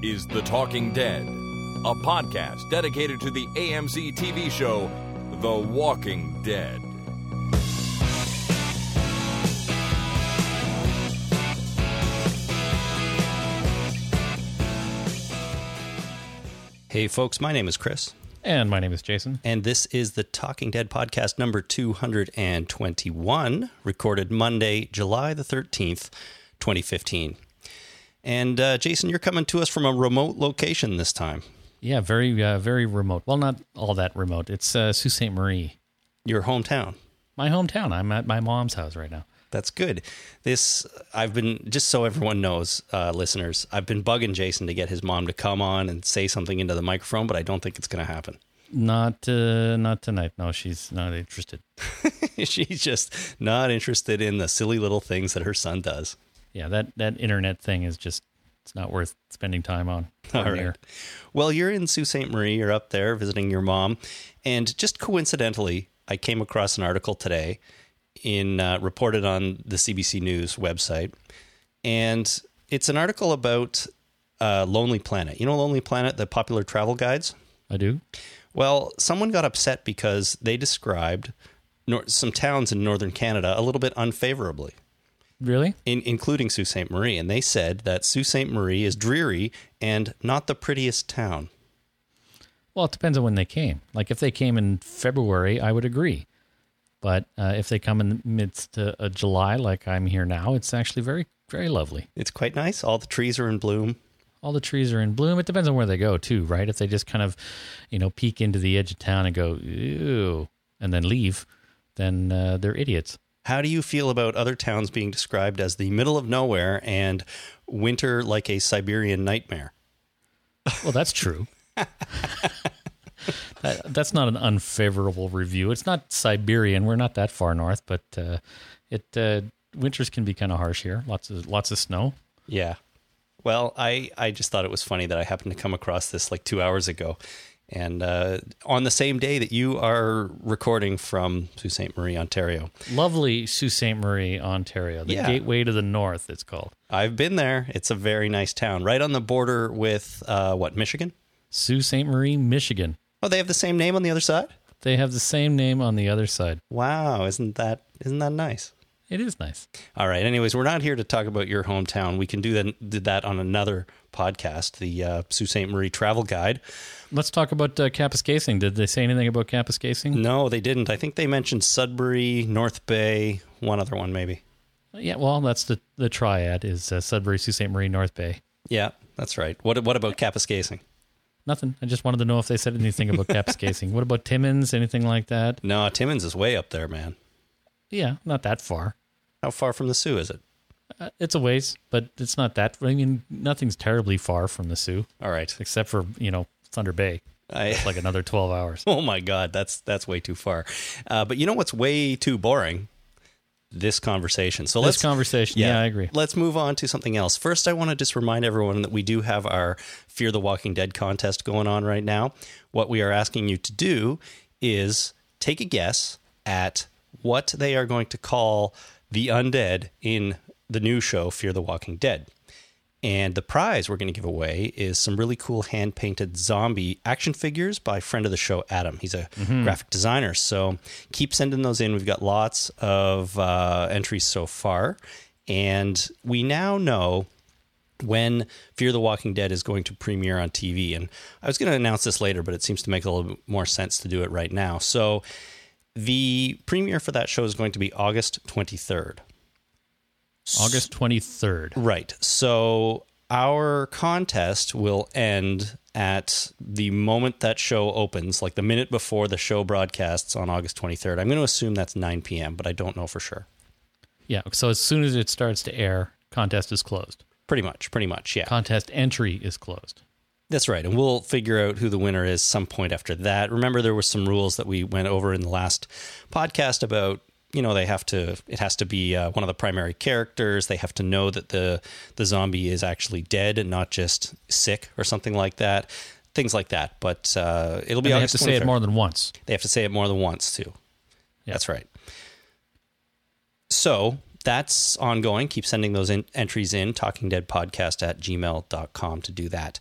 This is The Talking Dead, a podcast dedicated to the AMC TV show The Walking Dead. Hey, folks, my name is Chris, And my name is Jason. and this is the Talking Dead podcast number 221, recorded Monday, July the 13th, 2015. And uh, Jason, you're coming to us from a remote location this time. Yeah, very, uh, very remote. Well, not all that remote. It's uh, Sault Ste. Marie, Your hometown. my hometown. I'm at my mom's house right now. That's good. This, I've been, just so everyone knows, uh, listeners, I've been bugging Jason to get his mom to come on and say something into the microphone, but I don't think it's going to happen. Not, uh, not tonight. No, she's not interested. She's just not interested in the silly little things that her son does. Yeah, that that internet thing is just it's not worth spending time on. All near. Well, you're in Sault Ste. Marie. You're up there visiting your mom. And just coincidentally, I came across an article today in uh, reported on the CBC News website. And it's an article about uh, Lonely Planet. You know Lonely Planet, the popular travel guides? I do. Well, someone got upset because they described nor- some towns in northern Canada a little bit unfavorably. Really? in, including Sault Ste. Marie, and they said that Sault Ste. Marie is dreary and not the prettiest town. Well, it depends on when they came. Like if they came in February, I would agree. But uh, if they come in the midst uh, of July, like I'm here now, it's actually very, very lovely. It's quite nice. All the trees are in bloom. all the trees are in bloom. It depends on where they go too, right? If they just kind of, you know, peek into the edge of town and go ew, and then leave, then uh, they're idiots. How do you feel about other towns being described as the middle of nowhere and winter like a Siberian nightmare? Well, that's true. that, that's not an unfavorable review. It's not Siberian. We're not that far north, but uh, it uh, winters can be kind of harsh here. Lots of lots of snow. Yeah. Well, I, I just thought it was funny that I happened to come across this like two hours ago. And uh, on the same day that you are recording from Sault Ste. Marie, Ontario, Lovely Sault Ste. Marie, Ontario, the Yeah. gateway to the north. It's called I've been there. It's a very nice town, right on the border with uh, what, Michigan? Sault Ste. Marie, Michigan. Oh, they have the same name on the other side? They have the same name on the other side. Wow, isn't that isn't that nice? It is nice. All right. Anyways, we're not here to talk about your hometown. We can do that did that on another podcast, the uh, Sault Ste. Marie Travel Guide. Let's talk about uh, Kapuskasing. Did they say anything about Kapuskasing? No, they didn't. I think they mentioned Sudbury, North Bay, one other one maybe. Yeah, well, that's the the triad is uh, Sudbury, Sault Ste. Marie, North Bay. Yeah, that's right. What what about Kapuskasing? Nothing. I just wanted to know if they said anything about Kapuskasing. what about Timmins? Anything like that? No, Timmins is way up there, man. Yeah, not that far. How far from the Soo is it? Uh, it's a ways, but it's not that. I mean, nothing's terribly far from the Soo, All right. except for you know Thunder Bay. I It's like another twelve hours. Oh my God, that's that's way too far. Uh, but you know what's way too boring? This conversation. So let's This conversation. Yeah, I agree. Let's move on to something else. First, I want to just remind everyone that we do have our Fear the Walking Dead contest going on right now. What we are asking you to do is take a guess at what they are going to call the undead in the new show Fear the Walking Dead. And the prize we're going to give away is some really cool hand painted zombie action figures by friend of the show, Adam. He's a graphic designer. So keep sending those in. We've got lots of uh, entries so far. And we now know when Fear the Walking Dead is going to premiere on TV. And I was going to announce this later, but it seems to make a little bit more sense to do it right now. So the premiere for that show is going to be August 23rd. August twenty third. Right. So our contest will end at the moment that show opens, like the minute before the show broadcasts on August 23rd. I'm going to assume that's 9 p.m., but I don't know for sure. Yeah. So as soon as it starts to air, contest is closed. Pretty much, pretty much, yeah. Contest entry is closed. That's right. And we'll figure out who the winner is some point after that. Remember, there were some rules that we went over in the last podcast about. You know, they have to. It has to be uh, one of the primary characters. They have to know that the the zombie is actually dead and not just sick or something like that. Things like that. But uh, it'll be. And they have to say it more than once. They have to say it more than once too. Yeah. That's right. So that's ongoing. Keep sending those in, entries in, talkingdeadpodcast at gmail.com to do that.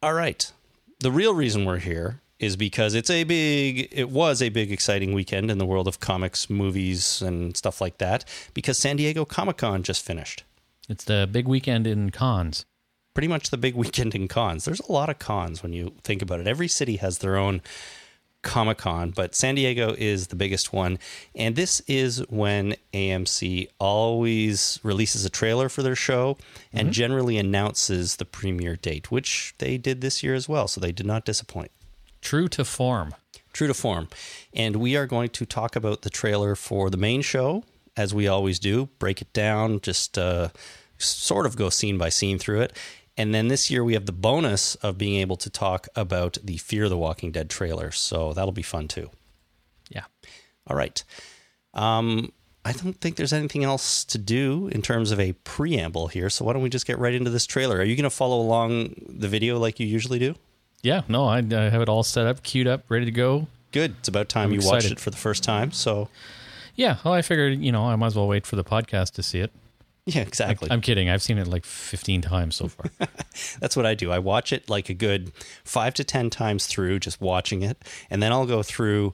All right. The real reason we're here is because it's a big, it was a big, exciting weekend in the world of comics, movies, and stuff like that because San Diego Comic Con just finished. It's the big weekend in cons. Pretty much the big weekend in cons. There's a lot of cons when you think about it. Every city has their own Comic Con, but San Diego is the biggest one. And this is when AMC always releases a trailer for their show and Mm-hmm. generally announces the premiere date, which they did this year as well. So they did not disappoint. True to form. True to form. And we are going to talk about the trailer for the main show, as we always do, break it down, just uh, sort of go scene by scene through it. And then this year we have the bonus of being able to talk about the Fear the Walking Dead trailer. So that'll be fun too. Yeah. All right. Um, I don't think there's anything else to do in terms of a preamble here. So why don't we just get right into this trailer? Are you going to follow along the video like you usually do? Yeah. No, I, I have it all set up, queued up, ready to go. Good. It's about time I'm you watched it for the first time. So Yeah. Well, I figured, you know, I might as well wait for the podcast to see it. yeah, exactly. I'm kidding. I've seen it like 15 times so far. That's what I do. I watch it like a good five to 10 times through, just watching it. And then I'll go through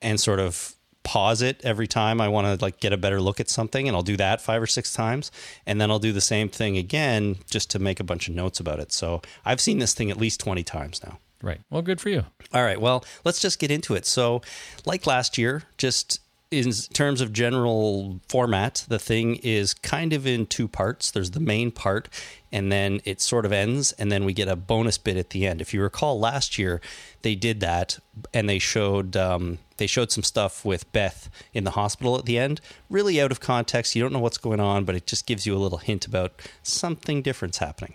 and sort of pause it every time I want to like get a better look at something. And I'll do that five or six times. And then I'll do the same thing again just to make a bunch of notes about it. So I've seen this thing at least 20 times now. right. Well, good for you. All right. Well, let's just get into it. So, like last year, just in terms of general format, the thing is kind of in two parts. There's the main part, and then it sort of ends, and then we get a bonus bit at the end. If you recall, last year they did that, and they showed um, they showed some stuff with Beth in the hospital at the end. Really out of context. You don't know what's going on, but it just gives you a little hint about something different's happening.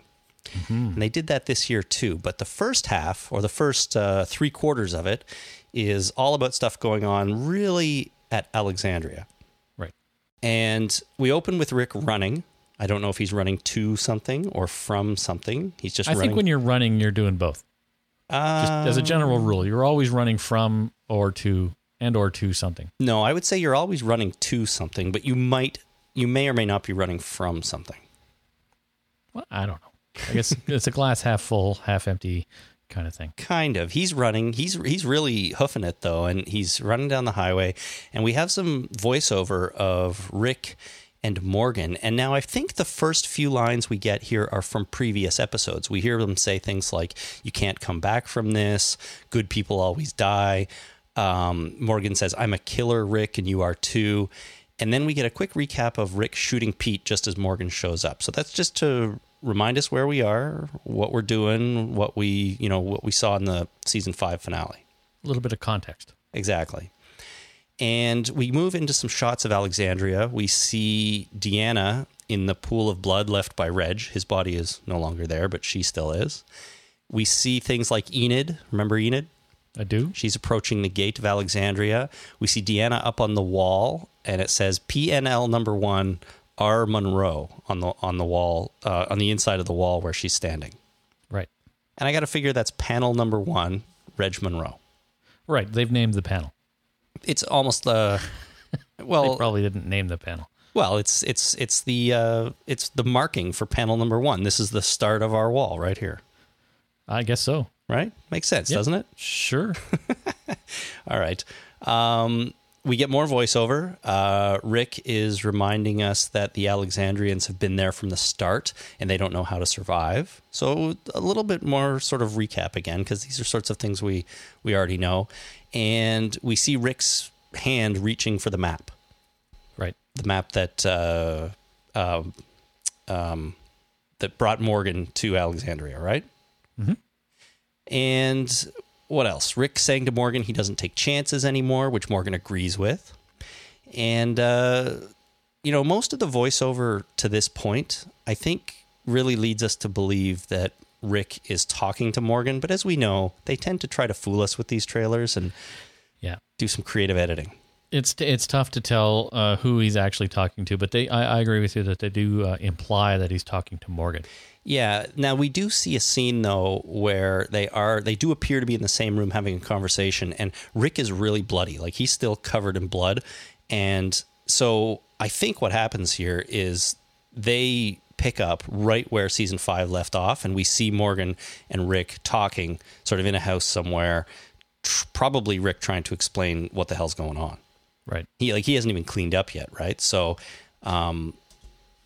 And they did that this year too. But the first half, or the first uh, three quarters of it, is all about stuff going on really at Alexandria. Right. And we open with Rick running. I don't know if he's running to something or from something. He's just I running. think when you're running, you're doing both. Just Uh, as a general rule, you're always running from or to and or to something. no, I would say you're always running to something, but you might, you may or may not be running from something. Well, I don't know. I guess it's a glass half full, half empty kind of thing. Kind of. He's running. He's he's really hoofing it though, and he's running down the highway. And we have some voiceover of Rick and Morgan. And now I think the first few lines we get here are from previous episodes. We hear them say things like, "You can't come back from this. Good people always die." Um, Morgan says, "I'm a killer, Rick, and you are too." And then we get a quick recap of Rick shooting Pete just as Morgan shows up. So that's just to remind us where we are, what we're doing, what we, you know, what we saw in the season 5 finale. A little bit of context. Exactly. And we move into some shots of Alexandria. We see Deanna in the pool of blood left by Reg. His body is no longer there, but she still is. We see things like Enid. Remember Enid? I do. She's approaching the gate of Alexandria. We see Deanna up on the wall, and it says PNL number one R Monroe on the on the wall uh, on the inside of the wall where she's standing. Right. And I got to figure that's panel number one, Reg Monroe. Right. They've named the panel. It's almost uh, Well, They probably didn't name the panel. well, it's it's it's the uh, it's the marking for panel number one. This is the start of our wall right here. I guess so. Right? Makes sense, Yep. doesn't it? Sure. All right. Um, we get more voiceover. Uh, Rick is reminding us that the Alexandrians have been there from the start and they don't know how to survive. So a little bit more sort of recap again because these are sorts of things we we already know. And we see Rick's hand reaching for the map, right. the map that uh, um, um, that brought Morgan to Alexandria, right? Mhm. And what else? Rick saying to Morgan he doesn't take chances anymore, which Morgan agrees with. And, uh, you know, most of the voiceover to this point, I think, really leads us to believe that Rick is talking to Morgan. But as we know, they tend to try to fool us with these trailers and Yeah. do some creative editing. It's it's tough to tell uh, who he's actually talking to, but they I, I agree with you that they do uh, imply that he's talking to Morgan. Yeah. Now we do see a scene though where they are they do appear to be in the same room having a conversation and Rick is really bloody. Like he's still covered in blood and so I think what happens here is they pick up right where season five left off, and we see Morgan and Rick talking, sort of in a house somewhere. Tr- probably Rick trying to explain what the hell's going on. Right. He like he hasn't even cleaned up yet, right? So, um,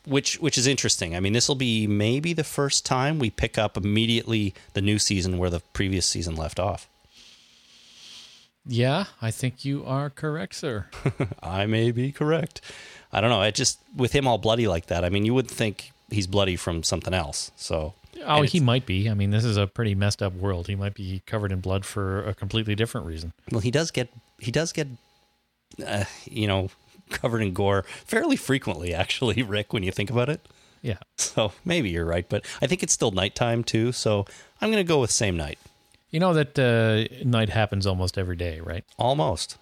which which is interesting. I mean, this will be maybe the first time we pick up immediately the new season where the previous season left off. Yeah, I think you are correct, sir. I may be correct. I don't know. It just with him all bloody like that. I mean, you would think he's bloody from something else. So Oh, he might be. I mean, this is a pretty messed up world. He might be covered in blood for a completely different reason. well, he does get he does get uh, you know covered in gore fairly frequently. Actually, Rick, when you think about it. Yeah. So maybe you're right, but I think it's still nighttime too. So I'm going to go with same night. You know that uh, night happens almost every day, right? Almost.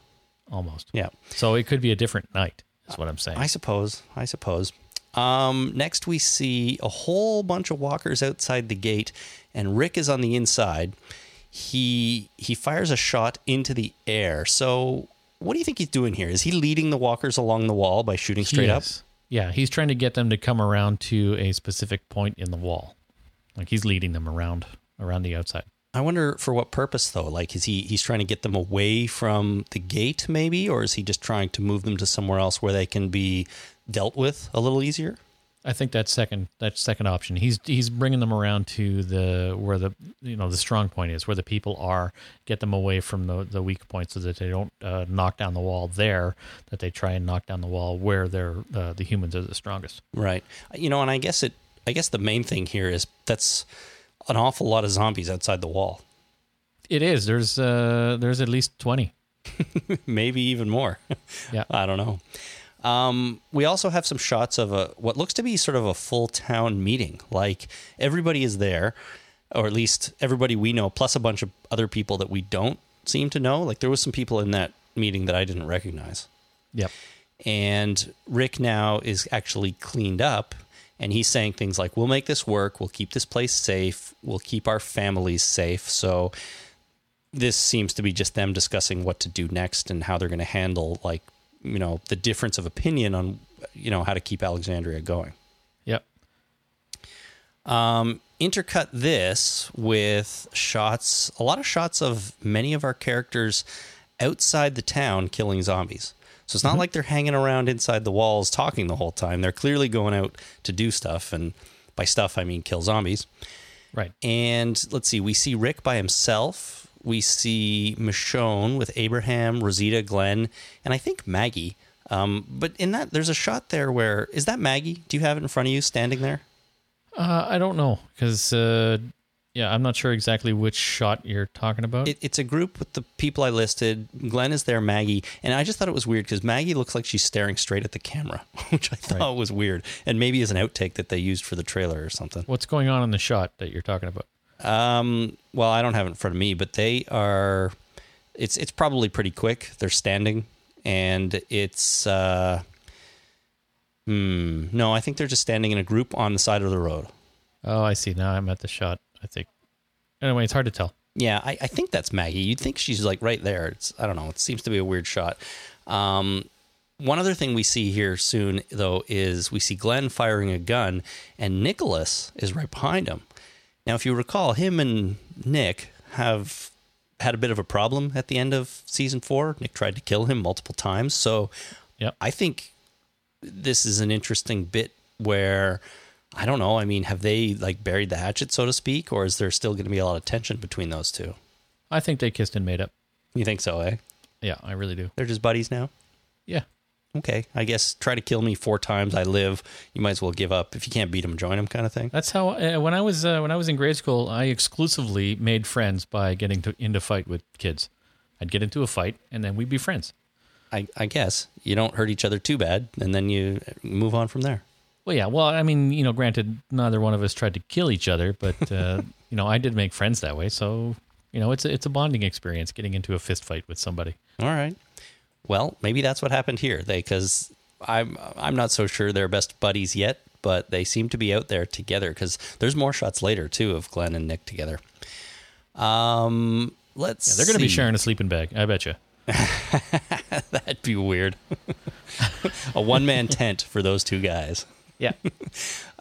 Almost. Yeah. So it could be a different night, is what I'm saying. I suppose. I suppose. Um, next, we see a whole bunch of walkers outside the gate, and Rick is on the inside. He he fires a shot into the air. So, what do you think he's doing here? Is he leading the walkers along the wall by shooting straight up? Yeah, he's trying to get them to come around to a specific point in the wall. Like he's leading them around around the outside. I wonder for what purpose though. Like, is he he's trying to get them away from the gate, maybe, or is he just trying to move them to somewhere else where they can be dealt with a little easier? I think that second that second option. He's he's bringing them around to the where the you know the strong point is, where the people are. Get them away from the the weak point so that they don't uh, knock down the wall there. That they try and knock down the wall where they're uh, the humans are the strongest. Right. You know, and I guess it I guess the main thing here is that's an awful lot of zombies outside the wall. It is. There's uh there's at least twenty. Maybe even more. Yeah. I don't know. Um, we also have some shots of a what looks to be sort of a full town meeting. Like everybody is there, or at least everybody we know, plus a bunch of other people that we don't seem to know. Like there was some people in that meeting that I didn't recognize. Yep. And Rick now is actually cleaned up and he's saying things like, We'll make this work. We'll keep this place safe. We'll keep our families safe. So this seems to be just them discussing what to do next and how they're going to handle, like, you know, the difference of opinion on, you know, how to keep Alexandria going. Yep. Um, intercut this with shots, a lot of shots of many of our characters outside the town killing zombies. So it's not like they're hanging around inside the walls talking the whole time. They're clearly going out to do stuff. And by stuff, I mean kill zombies. Right. And let's see, we see Rick by himself. We see Michonne with Abraham, Rosita, Glenn, and I think Maggie. Um, but in that, there's a shot there where is that Maggie? Do you have it in front of you, standing there? Uh, I don't know because uh, yeah, I'm not sure exactly which shot you're talking about. It, it's a group with the people I listed. Glenn is there, Maggie, and I just thought it was weird because Maggie looks like she's staring straight at the camera, which I thought Right. was weird, and maybe is an outtake that they used for the trailer or something. What's going on in the shot that you're talking about? Um, well, I don't have it in front of me, but they are. It's it's probably pretty quick. They're standing, and it's. Uh, hmm. No, I think they're just standing in a group on the side of the road. Oh, I see. Now I'm at the shot. I think. Anyway, it's hard to tell. Yeah, I, I think that's Maggie. You'd think she's like right there. It's I don't know. It seems to be a weird shot. Um, one other thing we see here soon, though, is we see Glenn firing a gun, and Nicholas is right behind him. Now, if you recall, him and Nick have had a bit of a problem at the end of season four. Nick tried to kill him multiple times. So Yep. I think this is an interesting bit where I don't know. I mean, have they like buried the hatchet, so to speak, or is there still going to be a lot of tension between those two? I think they kissed and made up. You think so, eh? Yeah, I really do. They're just buddies now? Yeah. Okay. I guess try to kill me four times, I live. You might as well give up. If you can't beat them, join them kind of thing. That's how uh, when I was uh, when I was in grade school, I exclusively made friends by getting to, into fight with kids. I'd get into a fight and then we'd be friends. I, I guess. You don't hurt each other too bad, and then you move on from there. Well, yeah. Well, I mean, you know, granted, neither one of us tried to kill each other, but uh, you know, I did make friends that way. So, you know, it's a, it's a bonding experience getting into a fist fight with somebody. All right. Well, maybe that's what happened here. They because I'm I'm not so sure they're best buddies yet, but they seem to be out there together because there's more shots later too of Glenn and Nick together. Um, let's. Yeah, they're going to be sharing a sleeping bag. I bet you. That'd be weird. a one man tent for those two guys. Yeah.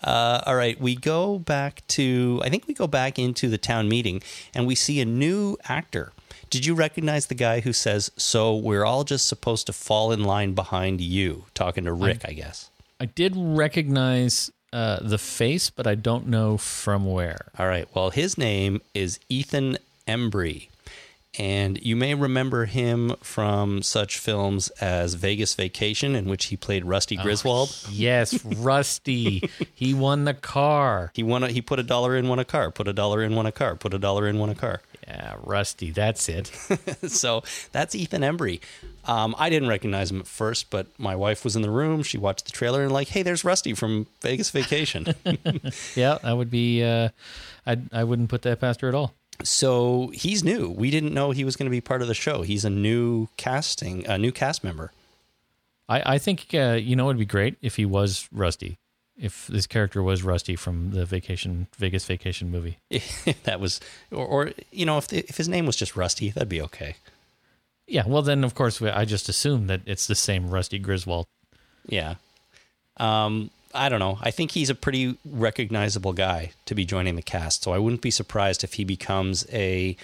Uh, all right, we go back to, I think we go back into the town meeting and we see a new actor. Did you recognize the guy who says, So we're all just supposed to fall in line behind you? Talking to Rick, I, guess. I did recognize uh, the face, but I don't know from where. All right, well, his name is Ethan Embry. And you may remember him from such films as Vegas Vacation, in which he played Rusty Griswold. Yes, Rusty. he won the car. He won. A, he put a dollar in, won a car. Put a dollar in, won a car. Put a dollar in, won a car. Yeah, Rusty. That's it. so that's Ethan Embry. Um, I didn't recognize him at first, but my wife was in the room. She watched the trailer and like, hey, there's Rusty from Vegas Vacation. yeah, that would be. Uh, I I wouldn't put that past her at all. So he's new. We didn't know he was going to be part of the show. He's a new casting, a new cast member. I I think uh, you know it'd be great if he was Rusty. If this character was Rusty from the Vacation Vegas Vacation movie, If that was, or, or you know, if the, if his name was just Rusty, that'd be okay. Yeah, well then of course I just assume that it's the same Rusty Griswold. Yeah. Um, I don't know. I think he's a pretty recognizable guy to be joining the cast, so I wouldn't be surprised if he becomes a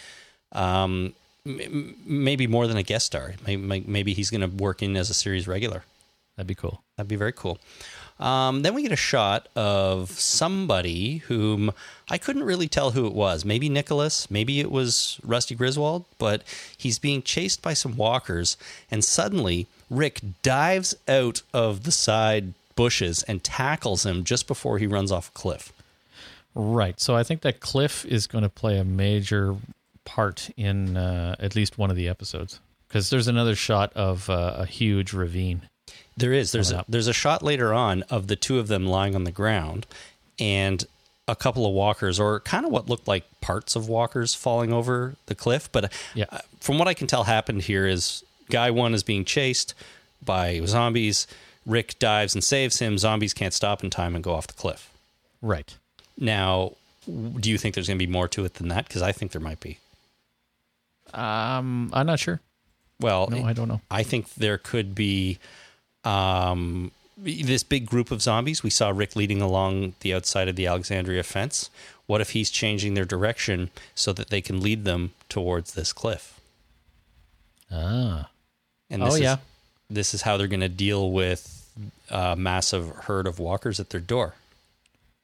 um, m- maybe more than a guest star. Maybe, maybe he's going to work in as a series regular. That'd be cool. That'd be very cool. Um, then we get a shot of somebody whom I couldn't really tell who it was. Maybe Nicholas, maybe it was Rusty Griswold, but he's being chased by some walkers, and suddenly Rick dives out of the side bushes and tackles him just before he runs off a cliff. Right. So I think that cliff is going to play a major part in uh, at least one of the episodes because there's another shot of uh, a huge ravine. There is. There's a, there's a shot later on of the two of them lying on the ground, and a couple of walkers, or kind of what looked like parts of walkers, falling over the cliff. But yeah. uh, from what I can tell, happened here is guy one is being chased by zombies. Rick dives and saves him. Zombies can't stop in time and go off the cliff. Right. Now, do you think there's going to be more to it than that? Because I think there might be. Um, I'm not sure. Well, no, I don't know. I think there could be um, this big group of zombies. We saw Rick leading along the outside of the Alexandria fence. What if he's changing their direction so that they can lead them towards this cliff? Ah. And oh this yeah. Is, this is how they're going to deal with a massive herd of walkers at their door.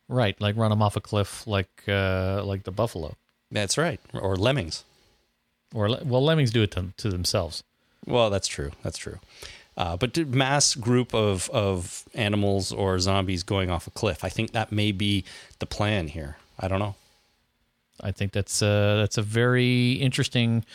Right, like run them off a cliff, like uh, like the buffalo. That's right, or lemmings. Or well, lemmings do it to, to themselves. Well, that's true. That's true. Uh, but mass group of of animals or zombies going off a cliff. I think that may be the plan here. I don't know. I think that's uh, that's a very interesting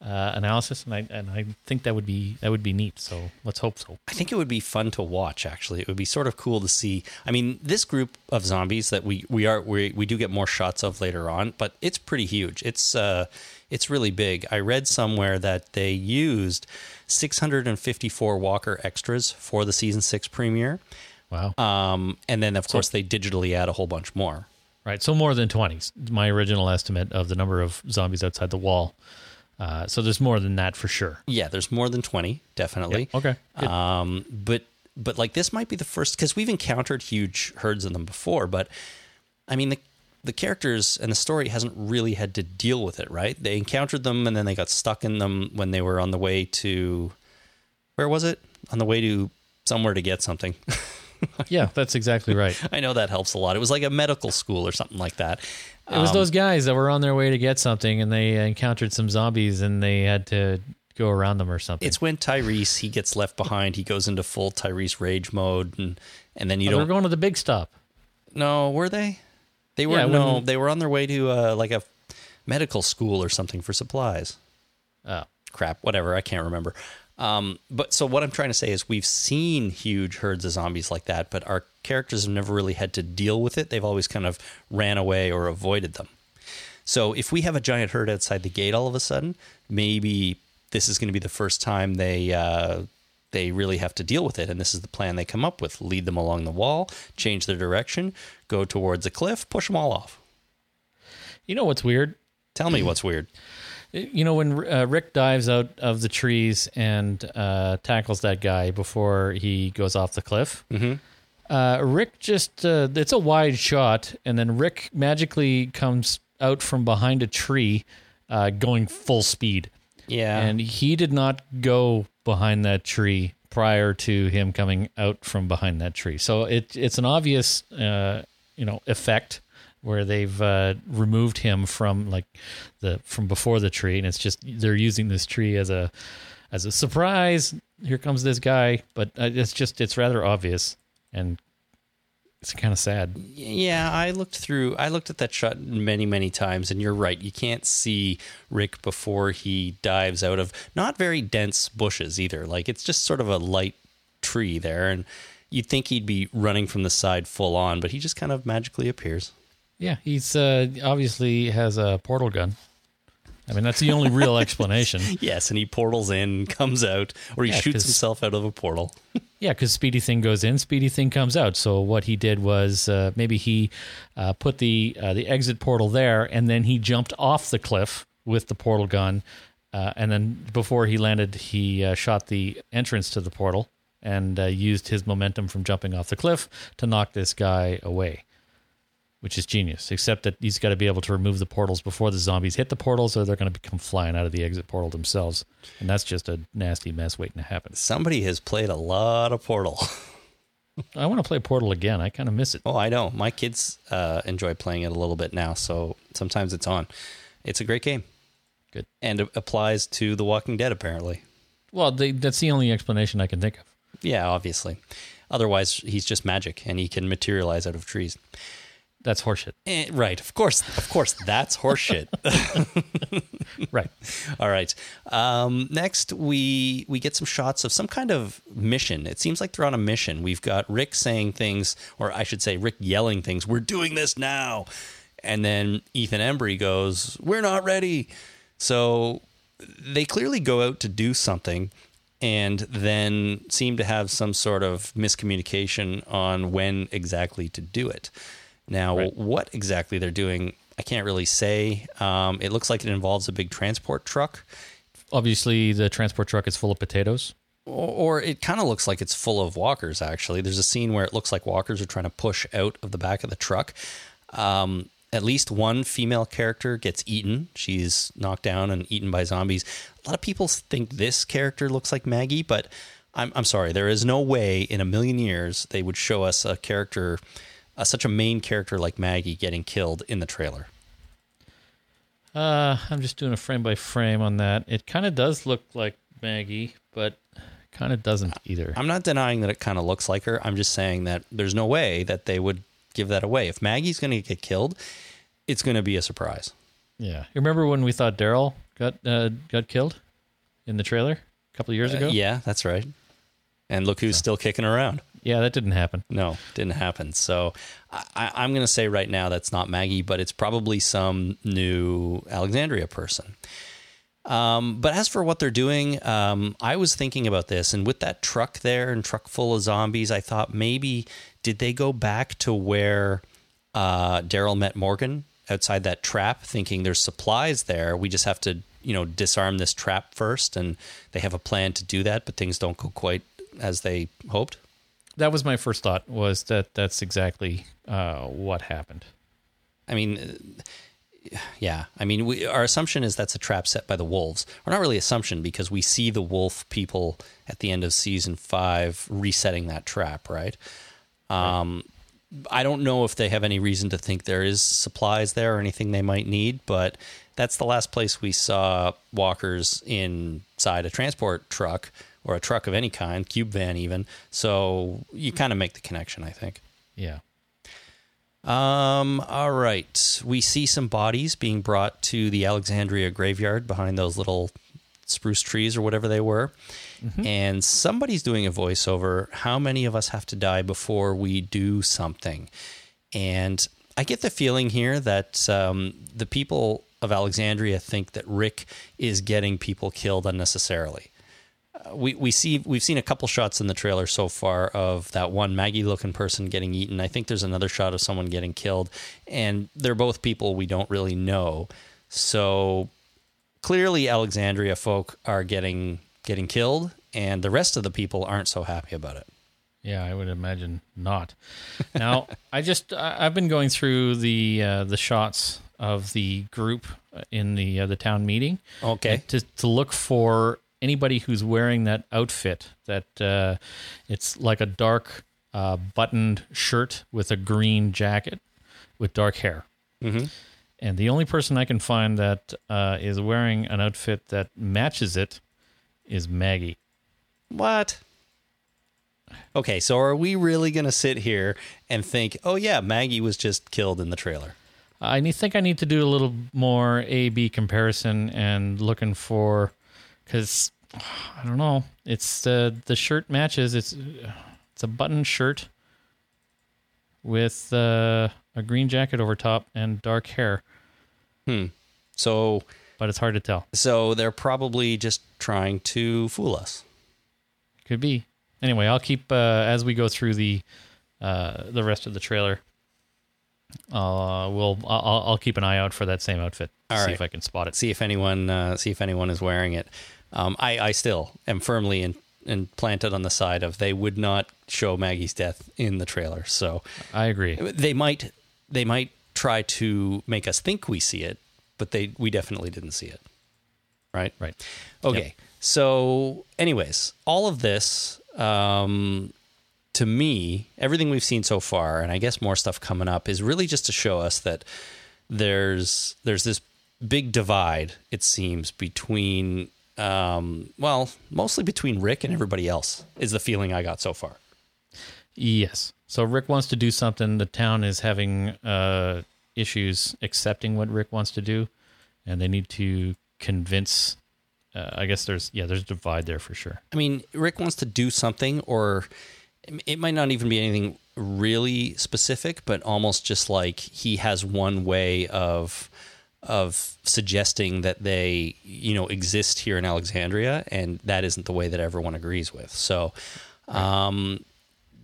uh, analysis, and I and I think that would be that would be neat. So let's hope so. I think it would be fun to watch. Actually, it would be sort of cool to see. I mean, this group of zombies that we we are we we do get more shots of later on, but it's pretty huge. It's uh, it's really big. I read somewhere that they used 654 Walker extras for the season six premiere. Wow. Um, and then of course they digitally add a whole bunch more. Right. So more than 20. My original estimate of the number of zombies outside the wall. Uh, so there's more than that for sure. Yeah, there's more than 20, definitely. Yeah. Okay. Good. Um, but but like this might be the first because we've encountered huge herds of them before, but I mean the the characters and the story hasn't really had to deal with it, right? They encountered them and then they got stuck in them when they were on the way to where was it? On the way to somewhere to get something. yeah, that's exactly right. I know that helps a lot. It was like a medical school or something like that. It was um, those guys that were on their way to get something and they encountered some zombies and they had to go around them or something. It's when Tyrese he gets left behind. He goes into full Tyrese rage mode, and and then you oh, don't. They're going to the big stop. No, were they? They were Yeah, no. when- They were on their way to uh, like a medical school or something for supplies. Oh, Crap, whatever. I can't remember. Um, but so what I'm trying to say is we've seen huge herds of zombies like that, but our characters have never really had to deal with it. They've always kind of ran away or avoided them. So if we have a giant herd outside the gate all of a sudden, maybe this is going to be the first time they uh, they really have to deal with it, and this is the plan they come up with: lead them along the wall, change their direction, go towards a cliff, push them all off. you know what's weird? Tell me what's weird. You know, when uh, Rick dives out of the trees and uh, tackles that guy before he goes off the cliff, Mm-hmm. uh, Rick just, uh, it's a wide shot, and then Rick magically comes out from behind a tree uh, going full speed. Yeah. And he did not go behind that tree prior to him coming out from behind that tree. So it, it's an obvious, uh, you know, effect where they've uh, removed him from like the from before the tree, and it's just they're using this tree as a as a surprise. Here comes this guy, but uh, it's just it's rather obvious, and it's kind of sad. Yeah, I looked through. I looked at that shot many, many times, and you're right. You can't see Rick before he dives out of not very dense bushes either. Like it's just sort of a light tree there, and you'd think he'd be running from the side full on, but he just kind of magically appears. Yeah, he's uh, obviously has a portal gun. I mean, that's the only real explanation. Yes, and he portals in, comes out, or he Yeah, shoots himself out of a portal. Yeah, because Speedy Thing goes in, Speedy Thing comes out. So what he did was uh, maybe he uh, put the uh, the exit portal there, and then he jumped off the cliff with the portal gun, uh, and then before he landed, he uh, shot the entrance to the portal and uh, used his momentum from jumping off the cliff to knock this guy away. Which is genius, except that he's got to be able to remove the portals before the zombies hit the portals, or they're going to come flying out of the exit portal themselves, and that's just a nasty mess waiting to happen. Somebody has played a lot of Portal. I want to play Portal again. I kind of miss it. Oh, I know. My kids uh, enjoy playing it a little bit now, so sometimes it's on. It's a great game. Good. And it applies to The Walking Dead, apparently. Well, they, that's the only explanation I can think of. Yeah, obviously. Otherwise, he's just magic and he can materialize out of trees. That's horseshit. Eh, right. Of course. Of course, that's horseshit. Right. All right. Um, next, we we get some shots of some kind of mission. It seems like they're on a mission. We've got Rick saying things, or I should say, Rick yelling things. We're doing this now, and then Ethan Embry goes, "We're not ready." So they clearly go out to do something, and then seem to have some sort of miscommunication on when exactly to do it. Now, Right. what exactly they're doing, I can't really say. Um, it looks like it involves a big transport truck, Obviously, the transport truck is full of potatoes. or, or it kind of looks like it's full of walkers, actually. There's a scene where it looks like walkers are trying to push out of the back of the truck. Um, at least one female character gets eaten. She's knocked down and eaten by zombies. A lot of people think this character looks like Maggie, but I'm, I'm sorry. There is no way in a million years they would show us a character, uh, such a main character like Maggie, getting killed in the trailer. Uh, I'm just doing a frame by frame on that. It kind of does look like Maggie, but kind of doesn't either. I'm not denying that it kind of looks like her. I'm just saying that there's no way that they would give that away. If Maggie's going to get killed, it's going to be a surprise. Yeah. You remember when we thought Daryl got uh, got killed in the trailer a couple of years ago? Uh, yeah, that's right. And look who's still kicking around. Yeah, that didn't happen. No, didn't happen. So I, I'm going to say right now that's not Maggie, but it's probably some new Alexandria person. Um, but as for what they're doing, um, I was thinking about this, and with that truck there and truck full of zombies, I thought maybe did they go back to where uh, Daryl met Morgan outside that trap, thinking there's supplies there. We just have to, you know, disarm this trap first, and they have a plan to do that, but things don't go quite as they hoped. That was my first thought. Was that that's exactly uh, what happened? I mean, uh, yeah. I mean, we, our assumption is that's a trap set by the wolves. Or not really assumption because we see the wolf people at the end of season five resetting that trap, right? Um, I don't know if they have any reason to think there is supplies there or anything they might need, but that's the last place we saw walkers inside a transport truck or a truck of any kind, cube van even. So you kind of make the connection, I think. Yeah. Um, all right. We see some bodies being brought to the Alexandria graveyard behind those little spruce trees or whatever they were. And somebody's doing a voiceover. How many of us have to die before we do something? And I get the feeling here that um, the people of Alexandria think that Rick is getting people killed unnecessarily we we see we've seen a couple shots in the trailer so far of that one Maggie looking person getting eaten. I think there's another shot of someone getting killed, and they're both people we don't really know. So clearly Alexandria folk are getting getting killed, and the rest of the people aren't so happy about it. Yeah, I would imagine not. Now, I just I've been going through the uh, the shots of the group in the uh, the town meeting. Okay. to to look for anybody who's wearing that outfit. That uh, it's like a dark uh, buttoned shirt with a green jacket with dark hair. Mhm. And the only person I can find that uh, is wearing an outfit that matches it is Maggie. What? Okay, so are we really going to sit here and think, oh, yeah, Maggie was just killed in the trailer? I need, think I need to do a little more A B comparison and looking for because I don't know. It's uh, the shirt matches. It's it's a button shirt with uh, a green jacket over top and dark hair, Hmm. So, but it's hard to tell. so they're probably just trying to fool us. Could be. Anyway, I'll keep uh, as we go through the uh, the rest of the trailer. Uh, we'll I'll, I'll keep an eye out for that same outfit. All see right. if I can spot it. See if anyone, uh, see if anyone is wearing it. Um, I, I still am firmly in, in planted on the side of they would not show Maggie's death in the trailer. So I agree. they might, they might try to make us think we see it, but they, we definitely didn't see it. Right. Right. Okay. Yep. So, anyways, all of this, um, to me, everything we've seen so far, and I guess more stuff coming up, is really just to show us that there's there's this big divide. It seems between, um, well, mostly between Rick and everybody else. Is the feeling I got so far. Yes. So Rick wants to do something. The town is having uh, issues accepting what Rick wants to do, and they need to convince. Uh, I guess there's yeah, there's a divide there for sure. I mean, Rick wants to do something, or it might not even be anything really specific, but almost just like he has one way of of suggesting that they, you know, exist here in Alexandria, and that isn't the way that everyone agrees with. So, um,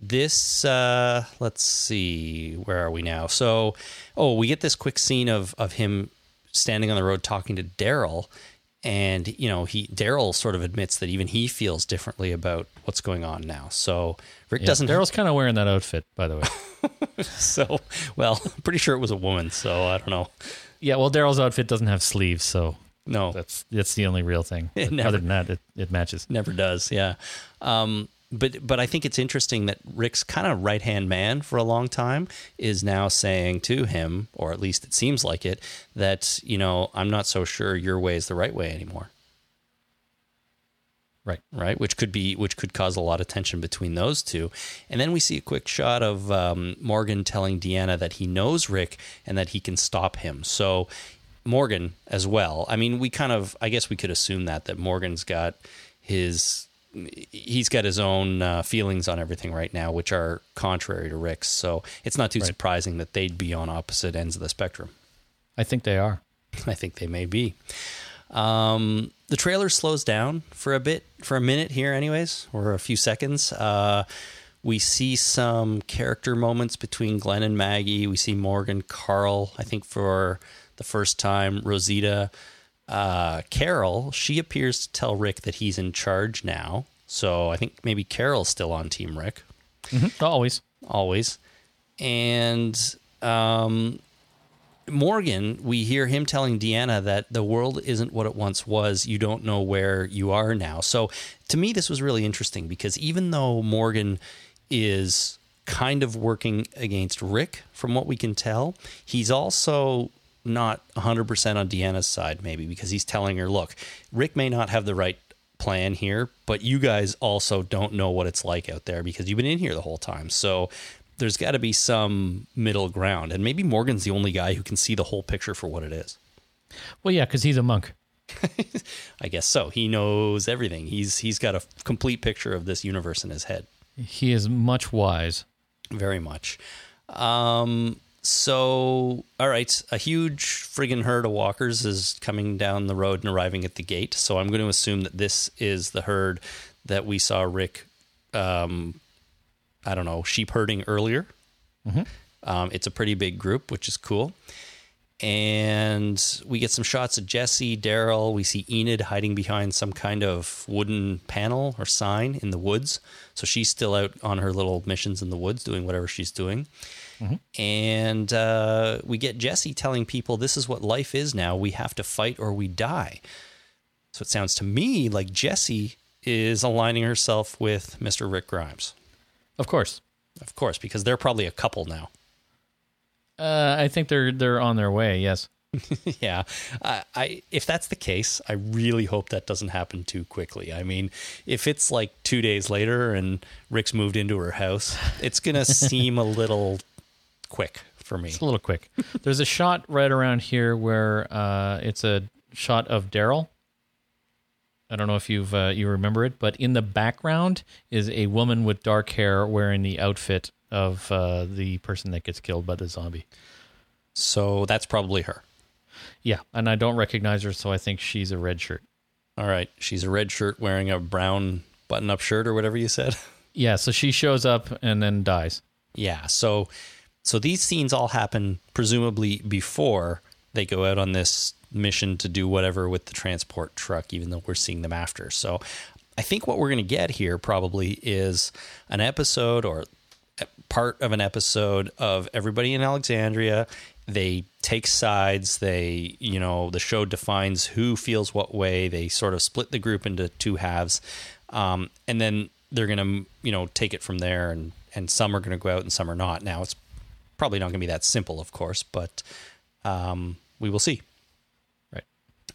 this uh, let's see, where are we now? So, oh, we get this quick scene of of him standing on the road talking to Daryl, and you know he Daryl sort of admits that even he feels differently about what's going on now. So Rick Yeah, doesn't. Daryl's kind of wearing that outfit, by the way. So well, I'm pretty sure it was a woman. So I don't know. Yeah. Well, Daryl's outfit doesn't have sleeves, so No, that's that's the only real thing. It never- Other than that, it, it matches. never does. Yeah. Um, but but I think it's interesting that Rick's kind of right hand man for a long time is now saying to him, or at least it seems like it, that you know I'm not so sure your way is the right way anymore. Right. right? Which could be which could cause a lot of tension between those two. And then we see a quick shot of um, Morgan telling Deanna that he knows Rick and that he can stop him. So Morgan as well. I mean, we kind of I guess we could assume that that Morgan's got his he's got his own uh, feelings on everything right now, which are contrary to Rick's. So it's not too Right. surprising that they'd be on opposite ends of the spectrum. I think they are. I think they may be. Um, the trailer slows down for a bit, for a minute here, anyways, or a few seconds. Uh, we see some character moments between Glenn and Maggie. We see Morgan, Carl, I think for the first time, Rosita, uh, Carol. She appears to tell Rick that he's in charge now. So I think maybe Carol's still on Team Rick Always. always. And um, Morgan, we hear him telling Deanna that the world isn't what it once was. You don't know where you are now. So to me, this was really interesting because even though Morgan is kind of working against Rick, from what we can tell, he's also not 100% on Deanna's side, maybe, because he's telling her, look, Rick may not have the right plan here, but you guys also don't know what it's like out there because you've been in here the whole time. So there's got to be some middle ground. And maybe Morgan's the only guy who can see the whole picture for what it is. Well, yeah, because he's a monk. I guess so. He knows everything. He's he's got a complete picture of this universe in his head. He is much wise. Very much. Um, so, all right, a huge friggin' herd of walkers is coming down the road and arriving at the gate. So I'm going to assume that this is the herd that we saw Rick, um, I don't know, sheep herding earlier. Um, it's a pretty big group, which is cool. And we get some shots of Jesse, Daryl. We see Enid hiding behind some kind of wooden panel or sign in the woods. So she's still out on her little missions in the woods doing whatever she's doing. And uh, we get Jesse telling people this is what life is now. We have to fight or we die. So it sounds to me like Jesse is aligning herself with Mr. Rick Grimes. Of course. Of course, because they're probably a couple now. Uh, I think they're they're on their way. Yes. yeah, I, I if that's the case, I really hope that doesn't happen too quickly. I mean, if it's like two days later and Rick's moved into her house, it's gonna seem a little quick for me. It's a little quick. There's a shot right around here where uh, it's a shot of Daryl. I don't know if you've uh, you remember it, but in the background is a woman with dark hair wearing the outfit of uh, the person that gets killed by the zombie. So that's probably her. Yeah, and I don't recognize her, so I think she's a red shirt. All right, she's a red shirt wearing a brown button-up shirt or whatever you said. Yeah, so she shows up and then dies. Yeah, so so these scenes all happen presumably before they go out on this mission to do whatever with the transport truck, even though we're seeing them after. So I think what we're going to get here probably is an episode or part of an episode of everybody in Alexandria. They take sides. They, you know, the show defines who feels what way. They sort of split the group into two halves. Um, and then they're going to, you know, take it from there. And, and some are going to go out and some are not. Now, it's probably not going to be that simple, of course, but um, we will see.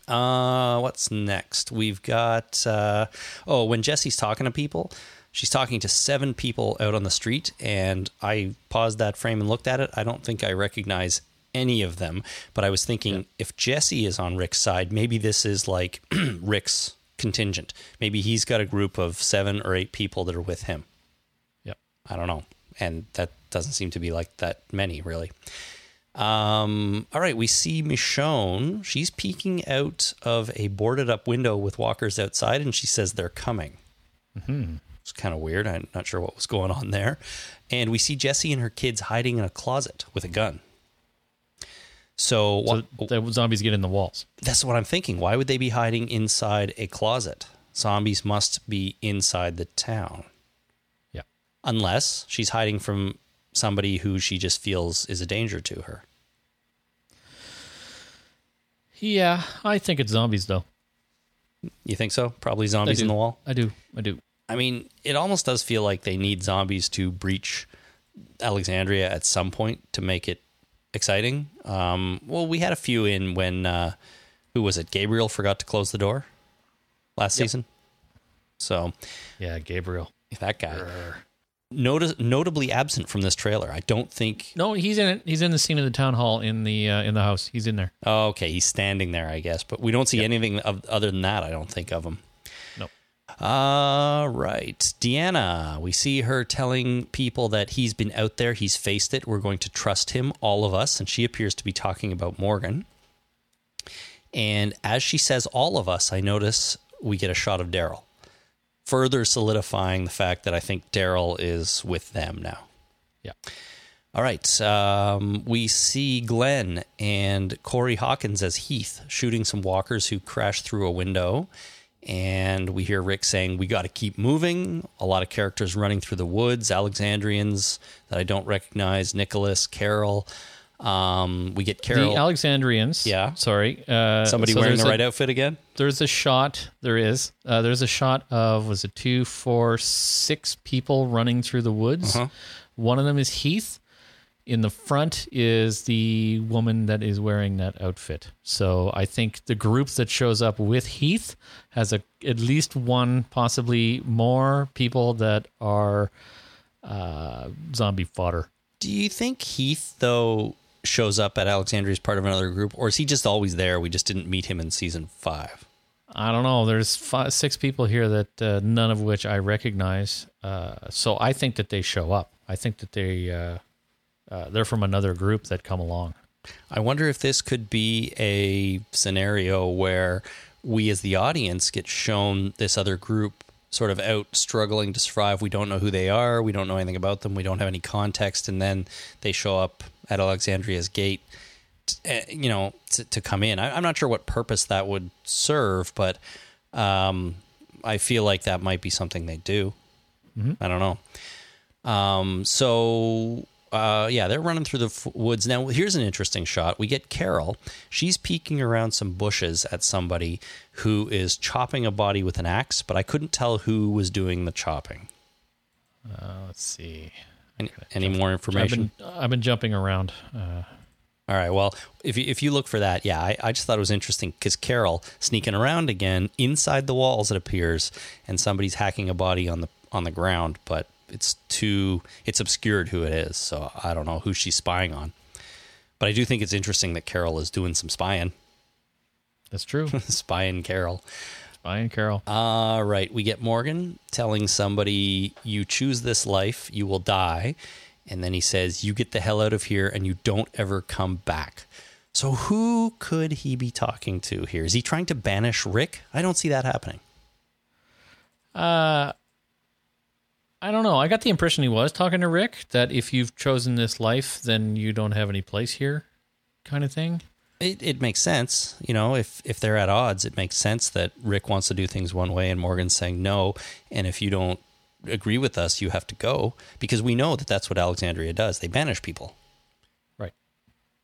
Uh, what's next? We've got uh, oh, when Jesse's talking to people, she's talking to seven people out on the street, and I paused that frame and looked at it. I don't think I recognize any of them, but I was thinking if Jesse is on Rick's side, maybe this is like Rick's contingent. Maybe he's got a group of seven or eight people that are with him. Yep. I don't know, and that doesn't seem to be like that many really. Um, all right, we see Michonne. She's peeking out of a boarded up window with walkers outside, and she says they're coming. Mm-hmm. It's kind of weird. I'm not sure what was going on there. And we see Jesse and her kids hiding in a closet with a gun. So, So the zombies get in the walls. that's what I'm thinking. Why would they be hiding inside a closet? Zombies must be inside the town. Yeah. Unless she's hiding from somebody who she just feels is a danger to her. Yeah, I think it's zombies though. You think so? Probably zombies in the wall. I do. I do. I mean, it almost does feel like they need zombies to breach Alexandria at some point to make it exciting. Um, well, we had a few in when uh, who was it? Gabriel forgot to close the door last Yep. season. So Yeah, Gabriel. that guy, Noti- notably absent from this trailer. I don't think. No, he's in it. He's in the scene of the town hall in the uh, in the house. He's in there. Oh, okay, he's standing there, I guess, but we don't see anything of, other than that. I don't think of him. Nope. All right. Deanna, we see her telling people that he's been out there, he's faced it. We're going to trust him, all of us. And she appears to be talking about Morgan. And as she says, all of us, I notice we get a shot of Daryl, further solidifying the fact that I think Daryl is with them now. Yeah. All right. Um, we see Glenn and Corey Hawkins as Heath shooting some walkers who crash through a window. And we hear Rick saying, We got to keep moving. A lot of characters running through the woods, Alexandrians that I don't recognize, Nicholas, Carol. Um, we get Carol. The Alexandrians. Yeah. Sorry. Uh, somebody so wearing there's the a- right outfit again? There's a shot. There is. Uh, there's a shot of was it two, four, six people running through the woods. Uh-huh. One of them is Heath. In the front is the woman that is wearing that outfit. So I think the group that shows up with Heath has a at least one, possibly more people that are uh, zombie fodder. Do you think Heath, though, shows up at Alexandria as part of another group? Or is he just always there? We just didn't meet him in season five? I don't know. There's five, six people here that uh, none of which I recognize. Uh, so I think that they show up. I think that they uh, uh, they're from another group that come along. I wonder if this could be a scenario where we, as the audience, get shown this other group sort of out struggling to survive. We don't know who they are. We don't know anything about them. We don't have any context. And then they show up at Alexandria's gate. uh, you know, to, to come in. I, I'm not sure what purpose that would serve, but um, I feel like that might be something they do. I don't know. Um, so uh, yeah, they're running through the f- woods. Now, here's an interesting shot. We get Carol. She's peeking around some bushes at somebody who is chopping a body with an axe, but I couldn't tell who was doing the chopping. Uh, let's see. Any, any more I've information? been I've been jumping around. Uh, All right. Well, if you, if you look for that, yeah, I, I just thought it was interesting because Carol sneaking around again inside the walls. It appears, and somebody's hacking a body on the on the ground, but it's too it's obscured who it is, so I don't know who she's spying on. But I do think it's interesting that Carol is doing some spying, that's true. spying Carol. Spying Carol. All right, we get Morgan telling somebody, "You choose this life, you will die," and then he says, "You get the hell out of here, and you don't ever come back." So who could he be talking to here? Is he trying to banish Rick? I don't see that happening. Uh, I don't know. I got the impression he was talking to Rick that if you've chosen this life, then you don't have any place here, kind of thing. It, it makes sense, you know. If if they're at odds, it makes sense that Rick wants to do things one way and Morgan's saying no. And if you don't agree with us, you have to go because we know that that's what Alexandria does. They banish people. Right.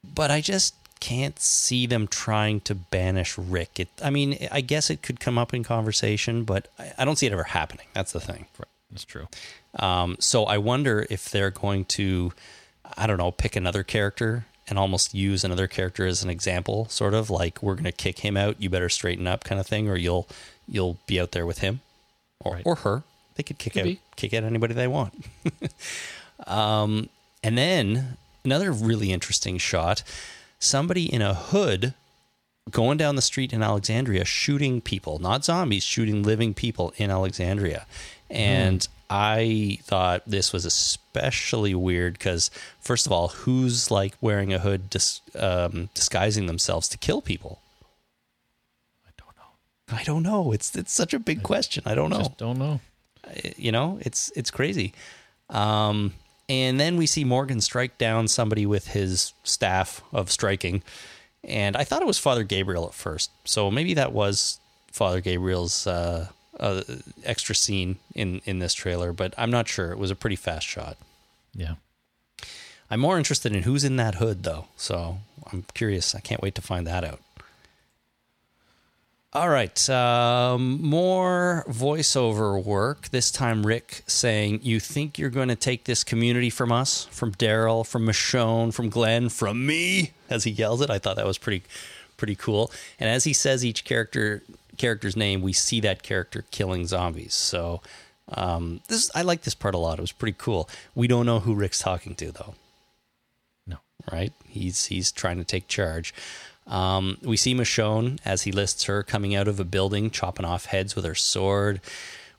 but I just can't see them trying to banish Rick. It, I mean, I guess it could come up in conversation, but I, I don't see it ever happening. That's the thing. Right. That's true. Um, so I wonder if they're going to, I don't know, pick another character and almost use another character as an example, sort of like we're going to kick him out. You better straighten up, kind of thing, or you'll you'll be out there with him or Right. or her. They could kick Could out be. kick out anybody they want. um, and then another really interesting shot: somebody in a hood going down the street in Alexandria shooting people, not zombies, shooting living people in Alexandria. And I thought this was especially weird because, first of all, who's like wearing a hood dis- um, disguising themselves to kill people? I don't know. I don't know. It's it's such a big question. I don't know. Just don't know. you know, it's it's crazy. Um, and then we see Morgan strike down somebody with his staff of striking, and I thought it was Father Gabriel at first. So maybe that was Father Gabriel's uh, uh, extra scene in in this trailer, but I'm not sure. It was a pretty fast shot. Yeah. I'm more interested in who's in that hood, though. So I'm curious. I can't wait to find that out. All right. Um, more voiceover work. This time, Rick saying, You think you're going to take this community from us? From Daryl, from Michonne, from Glenn, from me? As he yells it. I thought that was pretty, pretty cool. And as he says each character character's name, we see that character killing zombies. So um, this I like this part a lot. It was pretty cool. We don't know who Rick's talking to, though No. right? He's he's trying to take charge. Um, we see Michonne as he lists her coming out of a building, chopping off heads with her sword.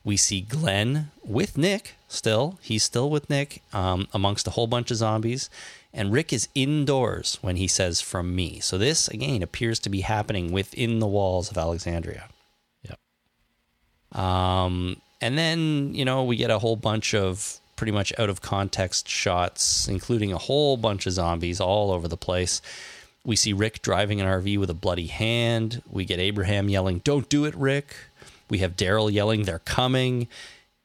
We see Glenn with Nick still. He's still with Nick um, amongst a whole bunch of zombies. And Rick is indoors when he says, from me. So this, again, appears to be happening within the walls of Alexandria. Yep. Um, and then, you know, we get a whole bunch of pretty much out of context shots, including a whole bunch of zombies all over the place. We see Rick driving an RV with a bloody hand. We get Abraham yelling, Don't do it, Rick. We have Daryl yelling, They're coming.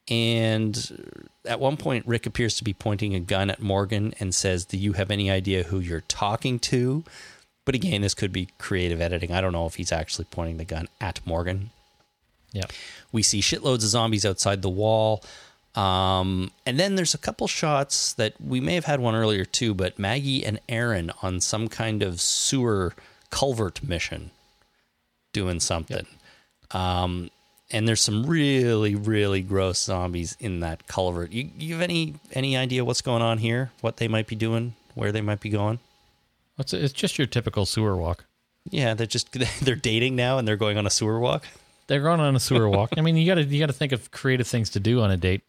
And at one point, Rick appears to be pointing a gun at Morgan and says, Do you have any idea who you're talking to? But again, this could be creative editing. I don't know if he's actually pointing the gun at Morgan. Yeah. We see shitloads of zombies outside the wall. Um, and then there's a couple shots that we may have had one earlier too, but Maggie and Aaron on some kind of sewer culvert mission doing something. Um, and there's some really, really gross zombies in that culvert. You, you have any any idea what's going on here? What they might be doing? Where they might be going? It's, it's just your typical sewer walk. Yeah, they're just they're dating now and they're going on a sewer walk. They're going on a sewer walk. I mean, you got to you got to think of creative things to do on a date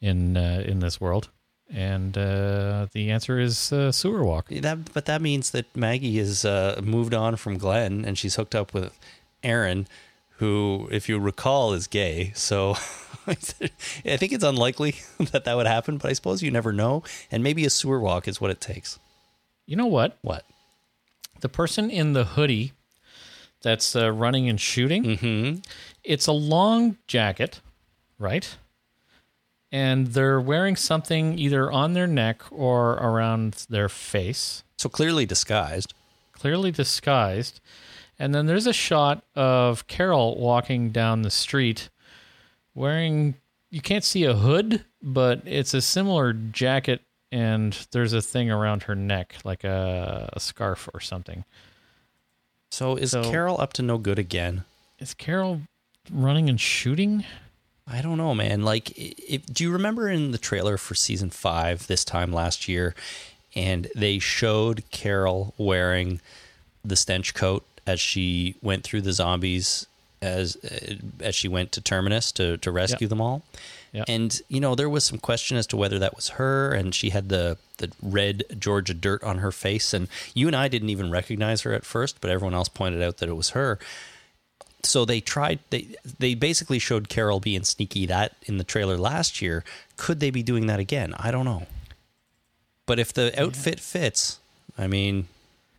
in uh, in this world, and uh, the answer is uh, sewer walk. That, but that means that Maggie is uh, moved on from Glenn and she's hooked up with Aaron, who, if you recall, is gay. So I think it's unlikely that that would happen, but I suppose you never know. And maybe a sewer walk is what it takes. You know what? What? The person in the hoodie that's uh, running and shooting, Mm-hmm. it's a long jacket, right? And they're wearing something either on their neck or around their face, So clearly disguised. clearly disguised. And then there's a shot of Carol walking down the street wearing, you can't see a hood, but it's a similar jacket and there's a thing around her neck, like a, a scarf or something. So is So- Carol up to no good again? Is Carol running and shooting? I don't know, man. Like, if, do you remember in the trailer for season five this time last year, and they showed Carol wearing the stench coat as she went through the zombies as uh, as she went to Terminus to to rescue them all. Yeah. And you know there was some question as to whether that was her, and she had the the red Georgia dirt on her face, and you and I didn't even recognize her at first, but everyone else pointed out that it was her so they tried they they basically showed Carol being sneaky that in the trailer last year. Could they be doing that again? I don't know. But if the outfit fits, I mean,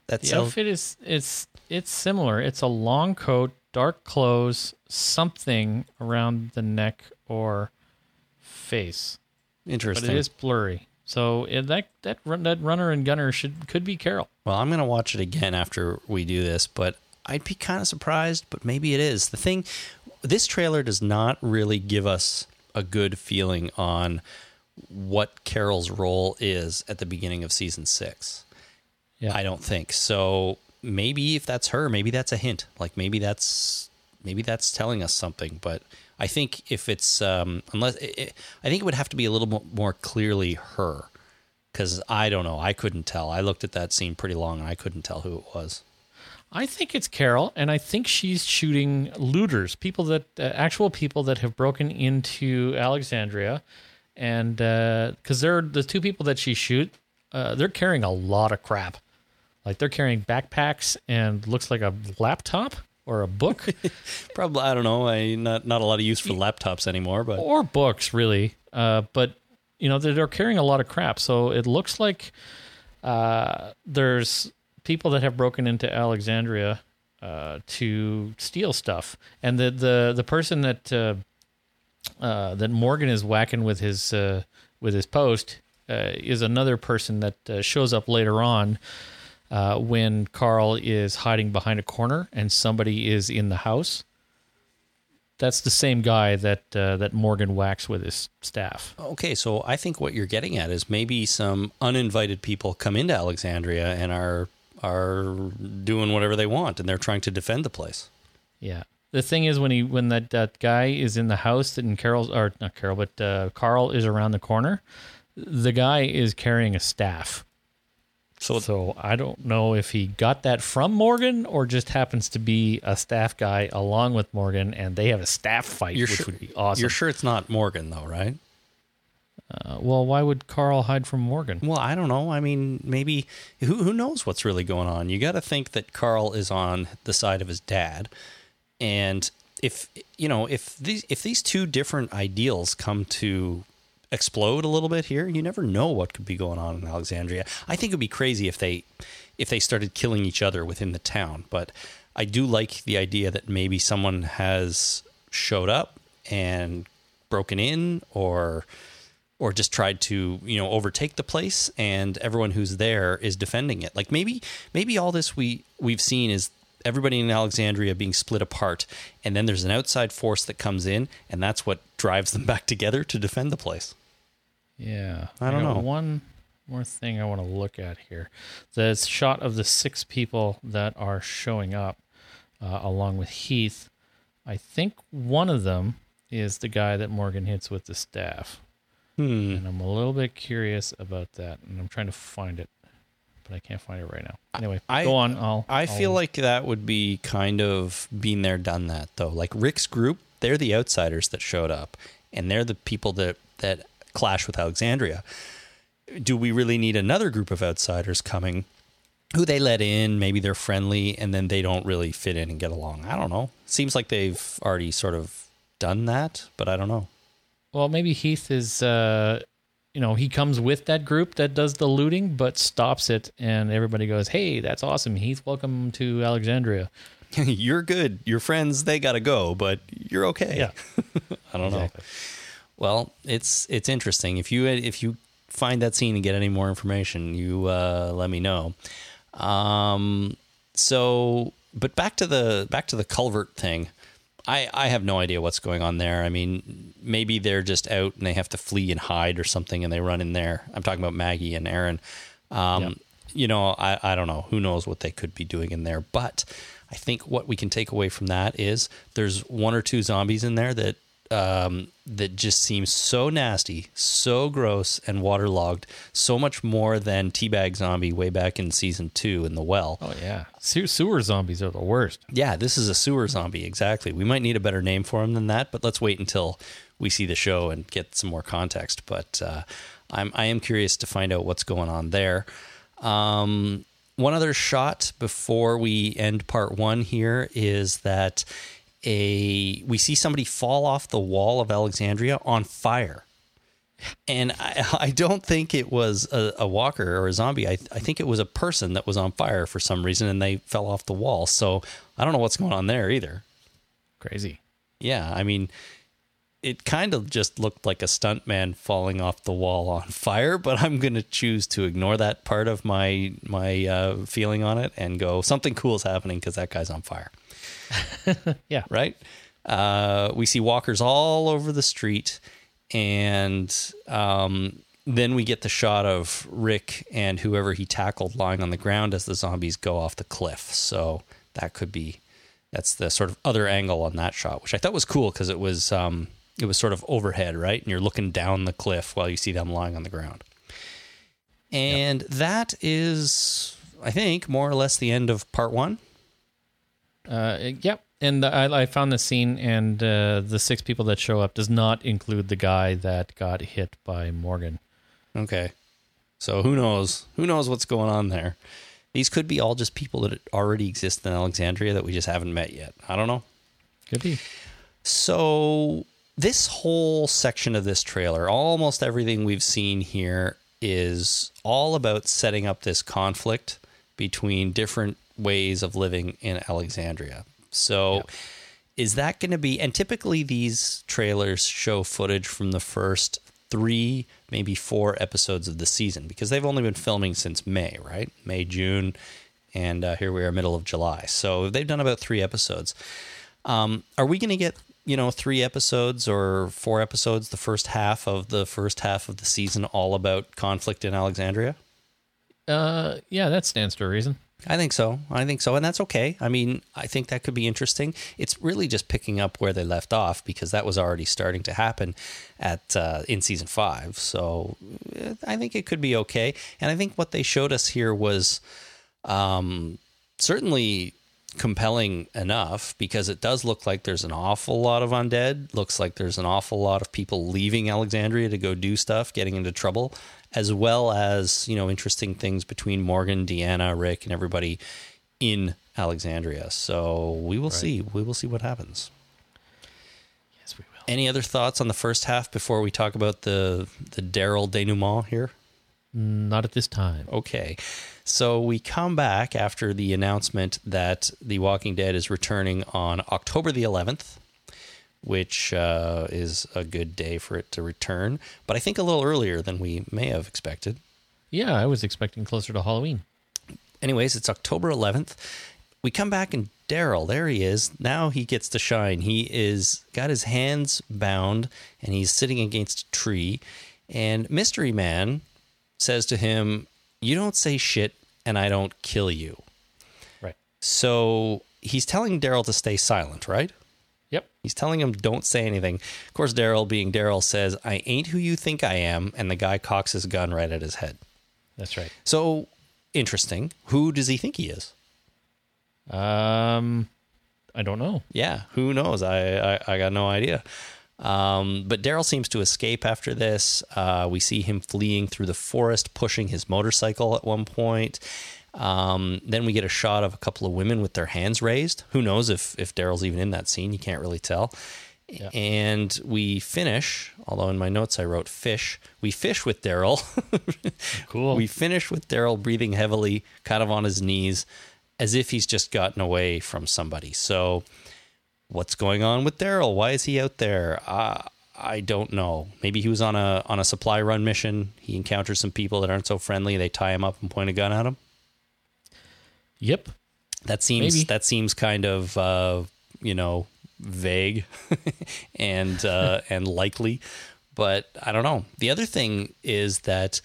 that's The outfit is it's it's similar. It's a long coat, dark clothes, something around the neck or face, Interesting. but it is blurry. So that that run, that runner and gunner should could be Carol. Well, I'm going to watch it again after we do this, but I'd be kind of surprised, but maybe it is. The thing, this trailer does not really give us a good feeling on what Carol's role is at the beginning of season six. Yeah. I don't think so. Maybe if that's her, maybe that's a hint. Like maybe that's maybe that's telling us something. But I think if it's um, unless it, I think it would have to be a little more clearly her because I don't know. I couldn't tell. I looked at that scene pretty long and I couldn't tell who it was. I think it's Carol, and I think she's shooting looters, people that uh, actual people that have broken into Alexandria, and because they're the two people that she shoot, uh, they're carrying a lot of crap. Like they're carrying backpacks and looks like a laptop or a book Probably I don't know. I not not a lot of use for laptops anymore, but or books really. Uh, but you know they're, carrying a lot of crap, so it looks like uh, there's people that have broken into Alexandria uh, to steal stuff, and the the the person that uh, uh, that Morgan is whacking with his uh, with his post uh, is another person that uh, shows up later on. Uh, when Carl is hiding behind a corner and somebody is in the house, that's the same guy that uh, that Morgan whacks with his staff. Okay, so I think what you're getting at is maybe some uninvited people come into Alexandria and are are doing whatever they want, and they're trying to defend the place. Yeah. The thing is, when he when that, that guy is in the house and Carol's or not Carol, but uh, Carl is around the corner, the guy is carrying a staff. So So I don't know if he got that from Morgan or just happens to be a staff guy along with Morgan, and they have a staff fight, which sure, would be awesome. You're sure it's not Morgan, though, right? Uh, well, why would Carl hide from Morgan? Well, I don't know. I mean, maybe who who knows what's really going on? You got to think that Carl is on the side of his dad, and if you know if these if these two different ideals come to explode a little bit here, you never know what could be going on in Alexandria. I think it would be crazy if they if they started killing each other within the town, but I do like the idea that maybe someone has showed up and broken in or or just tried to you know overtake the place and everyone who's there is defending it like maybe maybe all this we we've seen is everybody in Alexandria being split apart and then there's an outside force that comes in and that's what drives them back together to defend the place Yeah, I don't got know. One more thing I want to look at here: the shot of the six people that are showing up, uh, along with Heath. I think one of them is the guy that Morgan hits with the staff, hmm and I'm a little bit curious about that, and I'm trying to find it, but I can't find it right now. Anyway, I- go on. I'll. I feel I'll- like that would be kind of being there, done that, though. Like Rick's group, they're the outsiders that showed up, and they're the people that that clash with Alexandria. Do we really need another group of outsiders coming, who they let in? Maybe they're friendly, and then they don't really fit in and get along. I don't know. Seems like they've already sort of done that, but I don't know. Well, maybe Heath is uh, you know, he comes with that group that does the looting, but stops it, and everybody goes, "Hey, that's awesome, Heath. Welcome to Alexandria." you're good. Your friends, they got to go, but you're okay. Yeah. I don't Exactly. know. Well, it's it's interesting. If you if you find that scene and get any more information, you uh, let me know. Um, so, but back to the back to the culvert thing. I I have no idea what's going on there. I mean, maybe they're just out and they have to flee and hide or something, and they run in there. I'm talking about Maggie and Aaron. Um, Yeah. You know, I I don't know. Who knows what they could be doing in there? But I think what we can take away from that is there's one or two zombies in there that um, that just seems so nasty, so gross and waterlogged, so much more than Teabag Zombie way back in season two in the well. Oh yeah, Sewer, sewer zombies are the worst. Yeah, this is a sewer zombie, exactly. We might need a better name for him than that, but let's wait until we see the show and get some more context. But uh, I'm I am curious to find out what's going on there. Um, one other shot before we end part one here is that a we see somebody fall off the wall of Alexandria on fire. And I, I don't think it was a, a walker or a zombie. I, I think it was a person that was on fire for some reason and they fell off the wall. So I don't know what's going on there either. Crazy. Yeah, I mean, it kind of just looked like a stuntman falling off the wall on fire, but I'm going to choose to ignore that part of my my uh, feeling on it and go something cool is happening because that guy's on fire. Yeah. right? Uh, we see walkers all over the street, and um, then we get the shot of Rick and whoever he tackled lying on the ground as the zombies go off the cliff. So that could be that's the sort of other angle on that shot, which I thought was cool because it was um, it was sort of overhead, right? And you're looking down the cliff while you see them lying on the ground. And that is, I think, more or less the end of part one. Uh, yep. And I, I found the scene, and uh, the six people that show up does not include the guy that got hit by Morgan. Okay. So who knows? Who knows what's going on there? These could be all just people that already exist in Alexandria that we just haven't met yet. I don't know. Could be. So this whole section of this trailer, almost everything we've seen here is all about setting up this conflict between different ways of living in Alexandria. So is that going to be and typically these trailers show footage from the first 3 maybe 4 episodes of the season because they've only been filming since May, right? May, June and uh, here we are middle of July. So they've done about 3 episodes. Um, are we going to get you know three episodes or four episodes the first half of the first half of the season all about conflict in alexandria Uh, yeah, that stands to reason. I think so. I think so and that's okay. I mean i think that could be interesting. It's really just picking up where they left off because that was already starting to happen at uh, in season five. So i think it could be okay. And i think what they showed us here was um, certainly compelling enough because it does look like there's an awful lot of undead. Looks like there's an awful lot of people leaving Alexandria to go do stuff, getting into trouble, as well as, you know, interesting things between Morgan, Deanna, Rick, and everybody in Alexandria. So we will see. We will see what happens. Yes, we will. Any other thoughts on the first half before we talk about the the Daryl denouement here? Not at this time. Okay. So we come back after the announcement that The Walking Dead is returning on October the 11th, which uh, is a good day for it to return, but I think a little earlier than we may have expected. Yeah, I was expecting closer to Halloween. Anyways, it's October 11th. We come back and Daryl, there he is. Now he gets to shine. He is got his hands bound and he's sitting against a tree. And Mystery Man says to him, You don't say shit and I don't kill you. Right. So he's telling Daryl to stay silent, right? Yep. He's telling him don't say anything. Of course, Daryl, being Daryl, says, I ain't who you think I am. And the guy cocks his gun right at his head. That's right. So interesting. Who does he think he is? Um, I don't know. Yeah, who knows? I I, I got no idea. Um, but Daryl seems to escape after this. Uh, we see him fleeing through the forest, pushing his motorcycle at one point. Um, then we get a shot of a couple of women with their hands raised. Who knows if if Daryl's even in that scene? You can't really tell. And we finish, although in my notes I wrote fish. We fish with Daryl. Cool. We finish with Daryl breathing heavily, kind of on his knees, as if he's just gotten away from somebody. So, what's going on with Daryl? Why is he out there? Uh, I don't know. Maybe he was on a on a supply run mission. He encounters some people that aren't so friendly. They tie him up and point a gun at him. Yep. That seems Maybe. that seems kind of uh, you know vague and uh, and likely, but I don't know. The other thing is that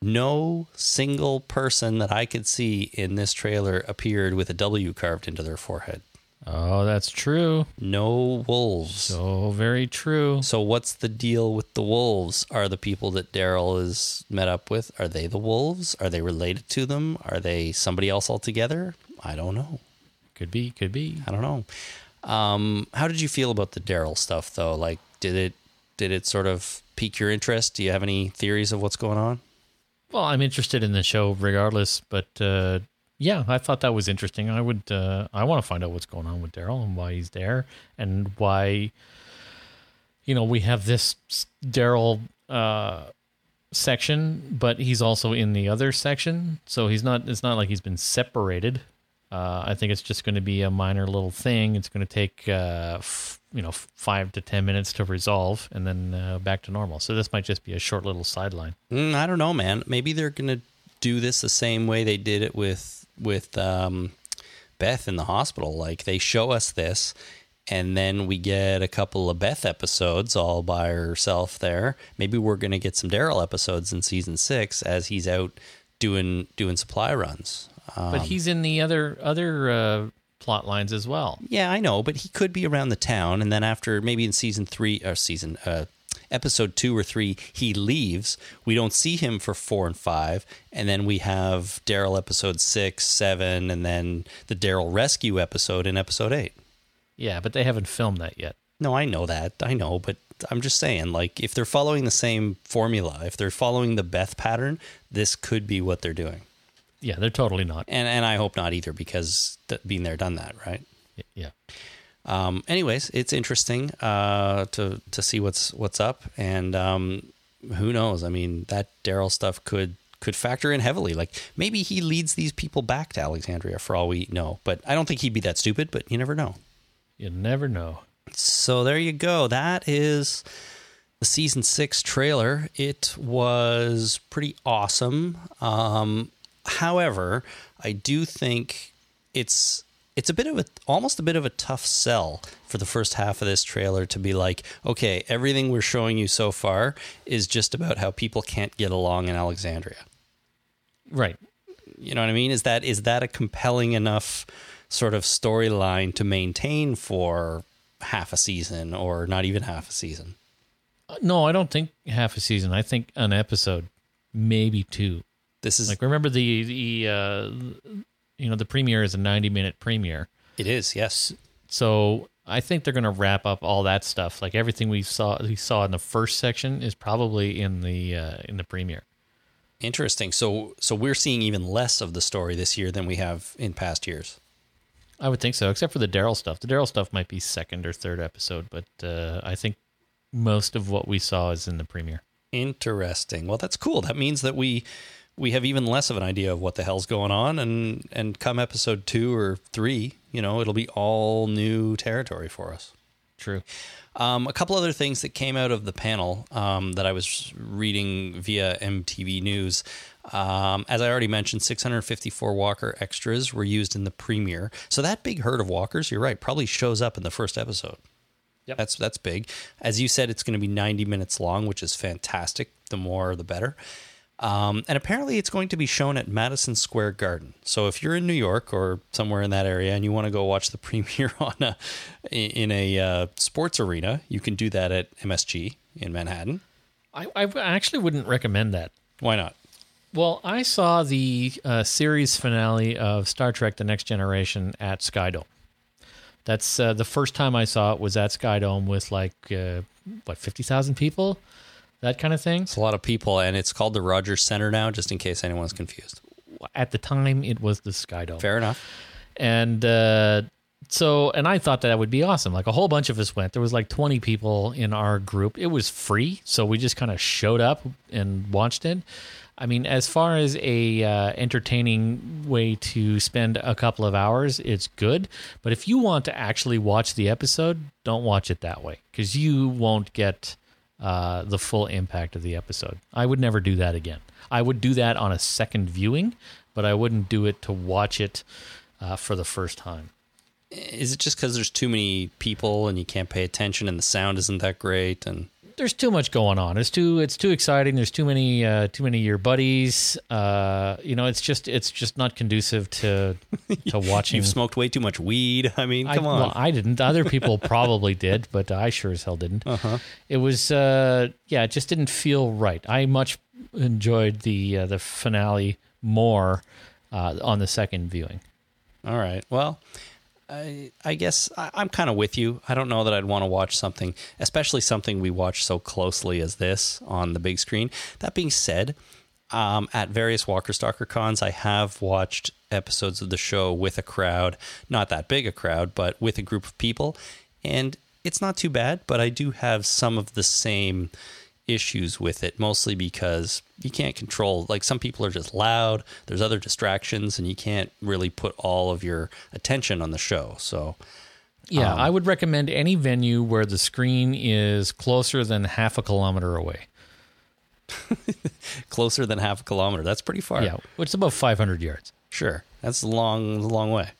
no single person that I could see in this trailer appeared with a W carved into their forehead. Oh, that's true. No wolves. So very true. So what's the deal with the wolves? Are the people that Daryl is met up with? Are they the wolves? Are they related to them? Are they somebody else altogether? I don't know. Could be. Could be. I don't know. Um, how did you feel about the Daryl stuff though? Like, did it did it sort of pique your interest? Do you have any theories of what's going on? Well, I'm interested in the show regardless, but uh, yeah, I thought that was interesting. I would. Uh, I want to find out what's going on with Daryl and why he's there and why. You know, we have this Daryl uh, section, but he's also in the other section, so he's not. It's not like he's been separated. Uh, I think it's just going to be a minor little thing. It's going to take, uh, f- you know, five to ten minutes to resolve, and then uh, back to normal. So this might just be a short little sideline. Mm, I don't know, man. Maybe they're gonna do this the same way they did it with with um, Beth in the hospital. Like they show us this, and then we get a couple of Beth episodes all by herself there. Maybe we're gonna get some Daryl episodes in season six as he's out doing doing supply runs. Um, But he's in the other other uh, plot lines as well. Yeah, I know, but he could be around the town, and then after maybe in season three or season uh, episode two or three, he leaves. We don't see him for four and five, and then we have Daryl episode six, seven, and then the Daryl rescue episode in episode eight. Yeah, but they haven't filmed that yet. No, I know that, I know, but I'm just saying, like, if they're following the same formula, if they're following the Beth pattern, this could be what they're doing, Yeah, they're totally not. and and I hope not either, because th- being there, done that, right? Yeah. Um, anyways, it's interesting uh, to to see what's what's up, and um, who knows? I mean, that Daryl stuff could could factor in heavily. Like maybe he leads these people back to Alexandria for all we know, but I don't think he'd be that stupid. But you never know. You never know. So there you go. That is the season six trailer. It was pretty awesome. Um, however, I do think it's it's a bit of a almost a bit of a tough sell for the first half of this trailer to be like, okay, everything we're showing you so far is just about how people can't get along in Alexandria. Right. You know what I mean? Is that is that a compelling enough sort of storyline to maintain for half a season or not even half a season? Uh, No, I don't think half a season. I think an episode, maybe two. This is Like remember the the uh, you know the premiere is a ninety minute premiere, it is yes. so I think they're going to wrap up all that stuff. Like everything we saw we saw in the first section is probably in the uh, in the premiere. Interesting. So so we're seeing even less of the story this year than we have in past years. I would think so, except for the Daryl stuff. The Daryl stuff might be second or third episode, but uh, I think most of what we saw is in the premiere. Interesting. Well, that's cool. That means that we we have even less of an idea of what the hell's going on and and come episode 2 or 3, you know, it'll be all new territory for us. True. Um, a couple other things that came out of the panel um, that I was reading via MTV News. Um, as I already mentioned, 654 Walker extras were used in the premiere. So that big herd of walkers, you're right, probably shows up in the first episode. Yep. That's that's big. As you said, it's going to be 90 minutes long, which is fantastic. The more, the better. Um, and apparently, it's going to be shown at Madison Square Garden. So if you're in New York or somewhere in that area and you want to go watch the premiere on a in a uh, sports arena, you can do that at MSG in Manhattan. I, I actually wouldn't recommend that. Why not? Well, I saw the uh, series finale of Star Trek: The Next Generation at Skydome. That's uh, the first time I saw it was at Skydome with like uh, what fifty thousand people, that kind of thing. It's a lot of people, and it's called the Rogers Center now, just in case anyone's confused. At the time, it was the Skydome. Fair enough. and uh, so and I thought that, that would be awesome. Like a whole bunch of us went. There was like 20 people in our group. It was free, so we just kind of showed up and watched it. I mean, as far as a uh, entertaining way to spend a couple of hours, it's good. But if you want to actually watch the episode, don't watch it that way because you won't get uh, the full impact of the episode. I would never do that again. I would do that on a second viewing, but I wouldn't do it to watch it uh, for the first time. Is it just because there's too many people and you can't pay attention and the sound isn't that great? And there's too much going on. It's too it's too exciting. There's too many uh, too many your buddies. Uh, you know, it's just it's just not conducive to to watching. you've smoked way too much weed. I mean, come I, on. Well, I didn't. Other people probably did, but I sure as hell didn't. Uh-huh. It was uh, yeah, it just didn't feel right. I much enjoyed the uh, the finale more uh, on the second viewing. All right. Well, I, I guess I, I'm kind of with you. I don't know that I'd want to watch something, especially something we watch so closely as this on the big screen. That being said, um, at various Walker Stalker cons, I have watched episodes of the show with a crowd, not that big a crowd, but with a group of people. And it's not too bad, but I do have some of the same issues with it, mostly because you can't control. Like some people are just loud. There's other distractions, and you can't really put all of your attention on the show. So, Yeah, um, I would recommend any venue where the screen is closer than half a kilometer away. closer than half a kilometer. That's pretty far. Yeah, which is about 500 yards. Sure. That's a long, long way.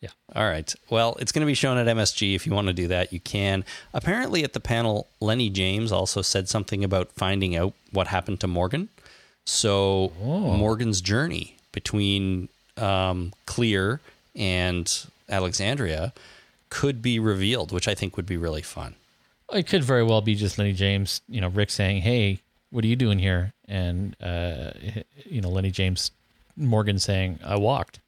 Yeah. All right. Well, it's going to be shown at MSG. If you want to do that, you can. Apparently, at the panel, Lenny James also said something about finding out what happened to Morgan. So, Oh. Morgan's journey between um, Clear and Alexandria could be revealed, which I think would be really fun. It could very well be just Lenny James, you know, Rick saying, "Hey, what are you doing here?" And uh, you know, Lenny James, Morgan saying, "I walked."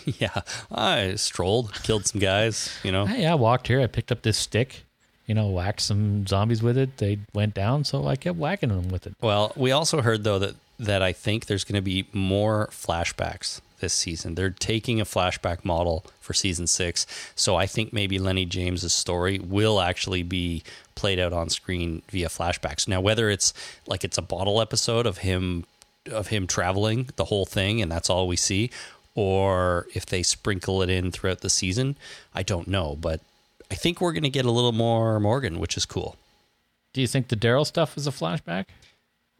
yeah. I strolled, killed some guys, you know. Hey, I walked here. I picked up this stick, you know, whacked some zombies with it. They went down, so I kept whacking them with it. Well, we also heard though that that I think there's going to be more flashbacks this season. They're taking a flashback model for season 6, so I think maybe Lenny James's story will actually be played out on screen via flashbacks. Now, whether it's like it's a bottle episode of him of him traveling the whole thing and that's all we see or if they sprinkle it in throughout the season, I don't know, but I think we're going to get a little more Morgan, which is cool. Do you think the Daryl stuff is a flashback?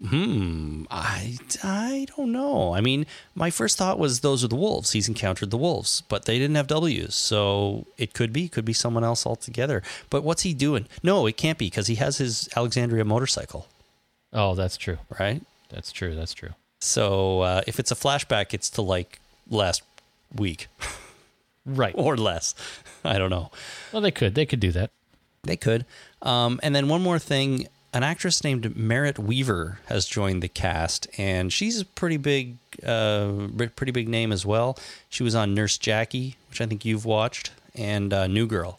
Hmm. I, I don't know. I mean, my first thought was those are the wolves. He's encountered the wolves, but they didn't have W's, so it could be could be someone else altogether. But what's he doing? No, it can't be because he has his Alexandria motorcycle, Oh, that's true. right? That's true. That's true. So uh, if it's a flashback, it's to like last week Right. or less. I don't know. Well, they could. They could do that. They could. Um, and then one more thing an actress named Merritt Wever has joined the cast, and she's a pretty big, uh, pretty big name as well. She was on Nurse Jackie, which I think you've watched, and uh, New Girl,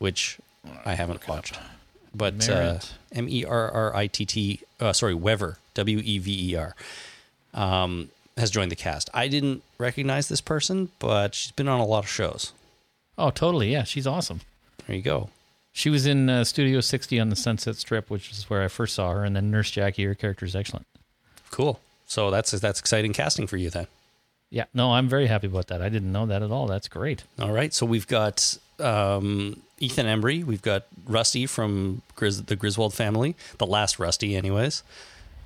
which I haven't watched. But uh, Merritt. M E R R I T T, uh, sorry, Wever, W E V E R, um, has joined the cast. I didn't recognize this person, but she's been on a lot of shows. Oh, totally. Yeah, she's awesome. There you go. She was in uh, Studio 60 on the Sunset Strip, which is where I first saw her, and then Nurse Jackie. Her character is excellent. Cool. So that's that's exciting casting for you then. Yeah, no, I'm very happy about that. I didn't know that at all. That's great. All right. So we've got um, Ethan Embry. We've got Rusty from Gris- the Griswold family, the last Rusty, anyways.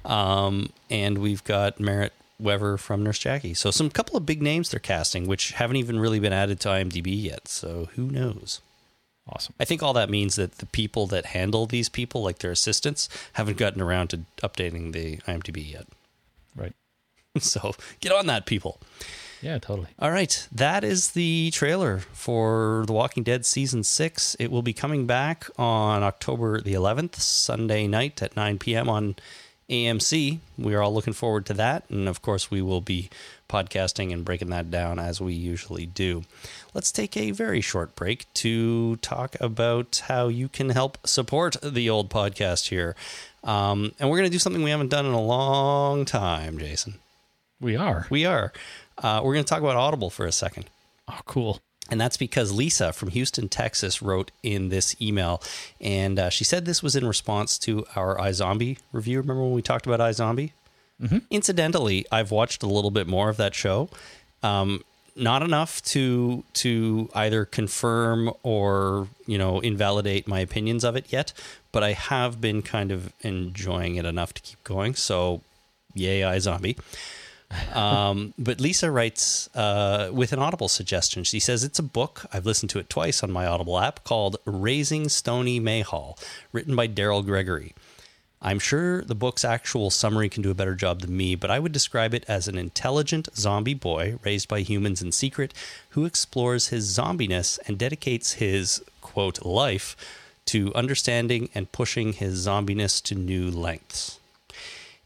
Um, and we've got Merritt Wever from Nurse Jackie. So some couple of big names they're casting, which haven't even really been added to IMDb yet. So who knows? Awesome. I think all that means that the people that handle these people, like their assistants, haven't gotten around to updating the IMDb yet. Right. So get on that, people. Yeah, totally. All right, that is the trailer for The Walking Dead season six. It will be coming back on October the 11th, Sunday night at 9 p.m. on AMC. We are all looking forward to that, and of course, we will be podcasting and breaking that down as we usually do. Let's take a very short break to talk about how you can help support the old podcast here. Um, and we're going to do something we haven't done in a long time, Jason. We are. We are. Uh, we're going to talk about Audible for a second. Oh, cool. And that's because Lisa from Houston, Texas, wrote in this email, and uh, she said this was in response to our iZombie review. Remember when we talked about iZombie? Mm-hmm. Incidentally, I've watched a little bit more of that show. Um, not enough to to either confirm or you know invalidate my opinions of it yet, but I have been kind of enjoying it enough to keep going. So, yay, iZombie. Um, but Lisa writes uh, with an Audible suggestion. She says it's a book. I've listened to it twice on my Audible app called Raising Stony Mayhall, written by Daryl Gregory. I'm sure the book's actual summary can do a better job than me, but I would describe it as an intelligent zombie boy raised by humans in secret who explores his zombiness and dedicates his, quote, life to understanding and pushing his zombiness to new lengths.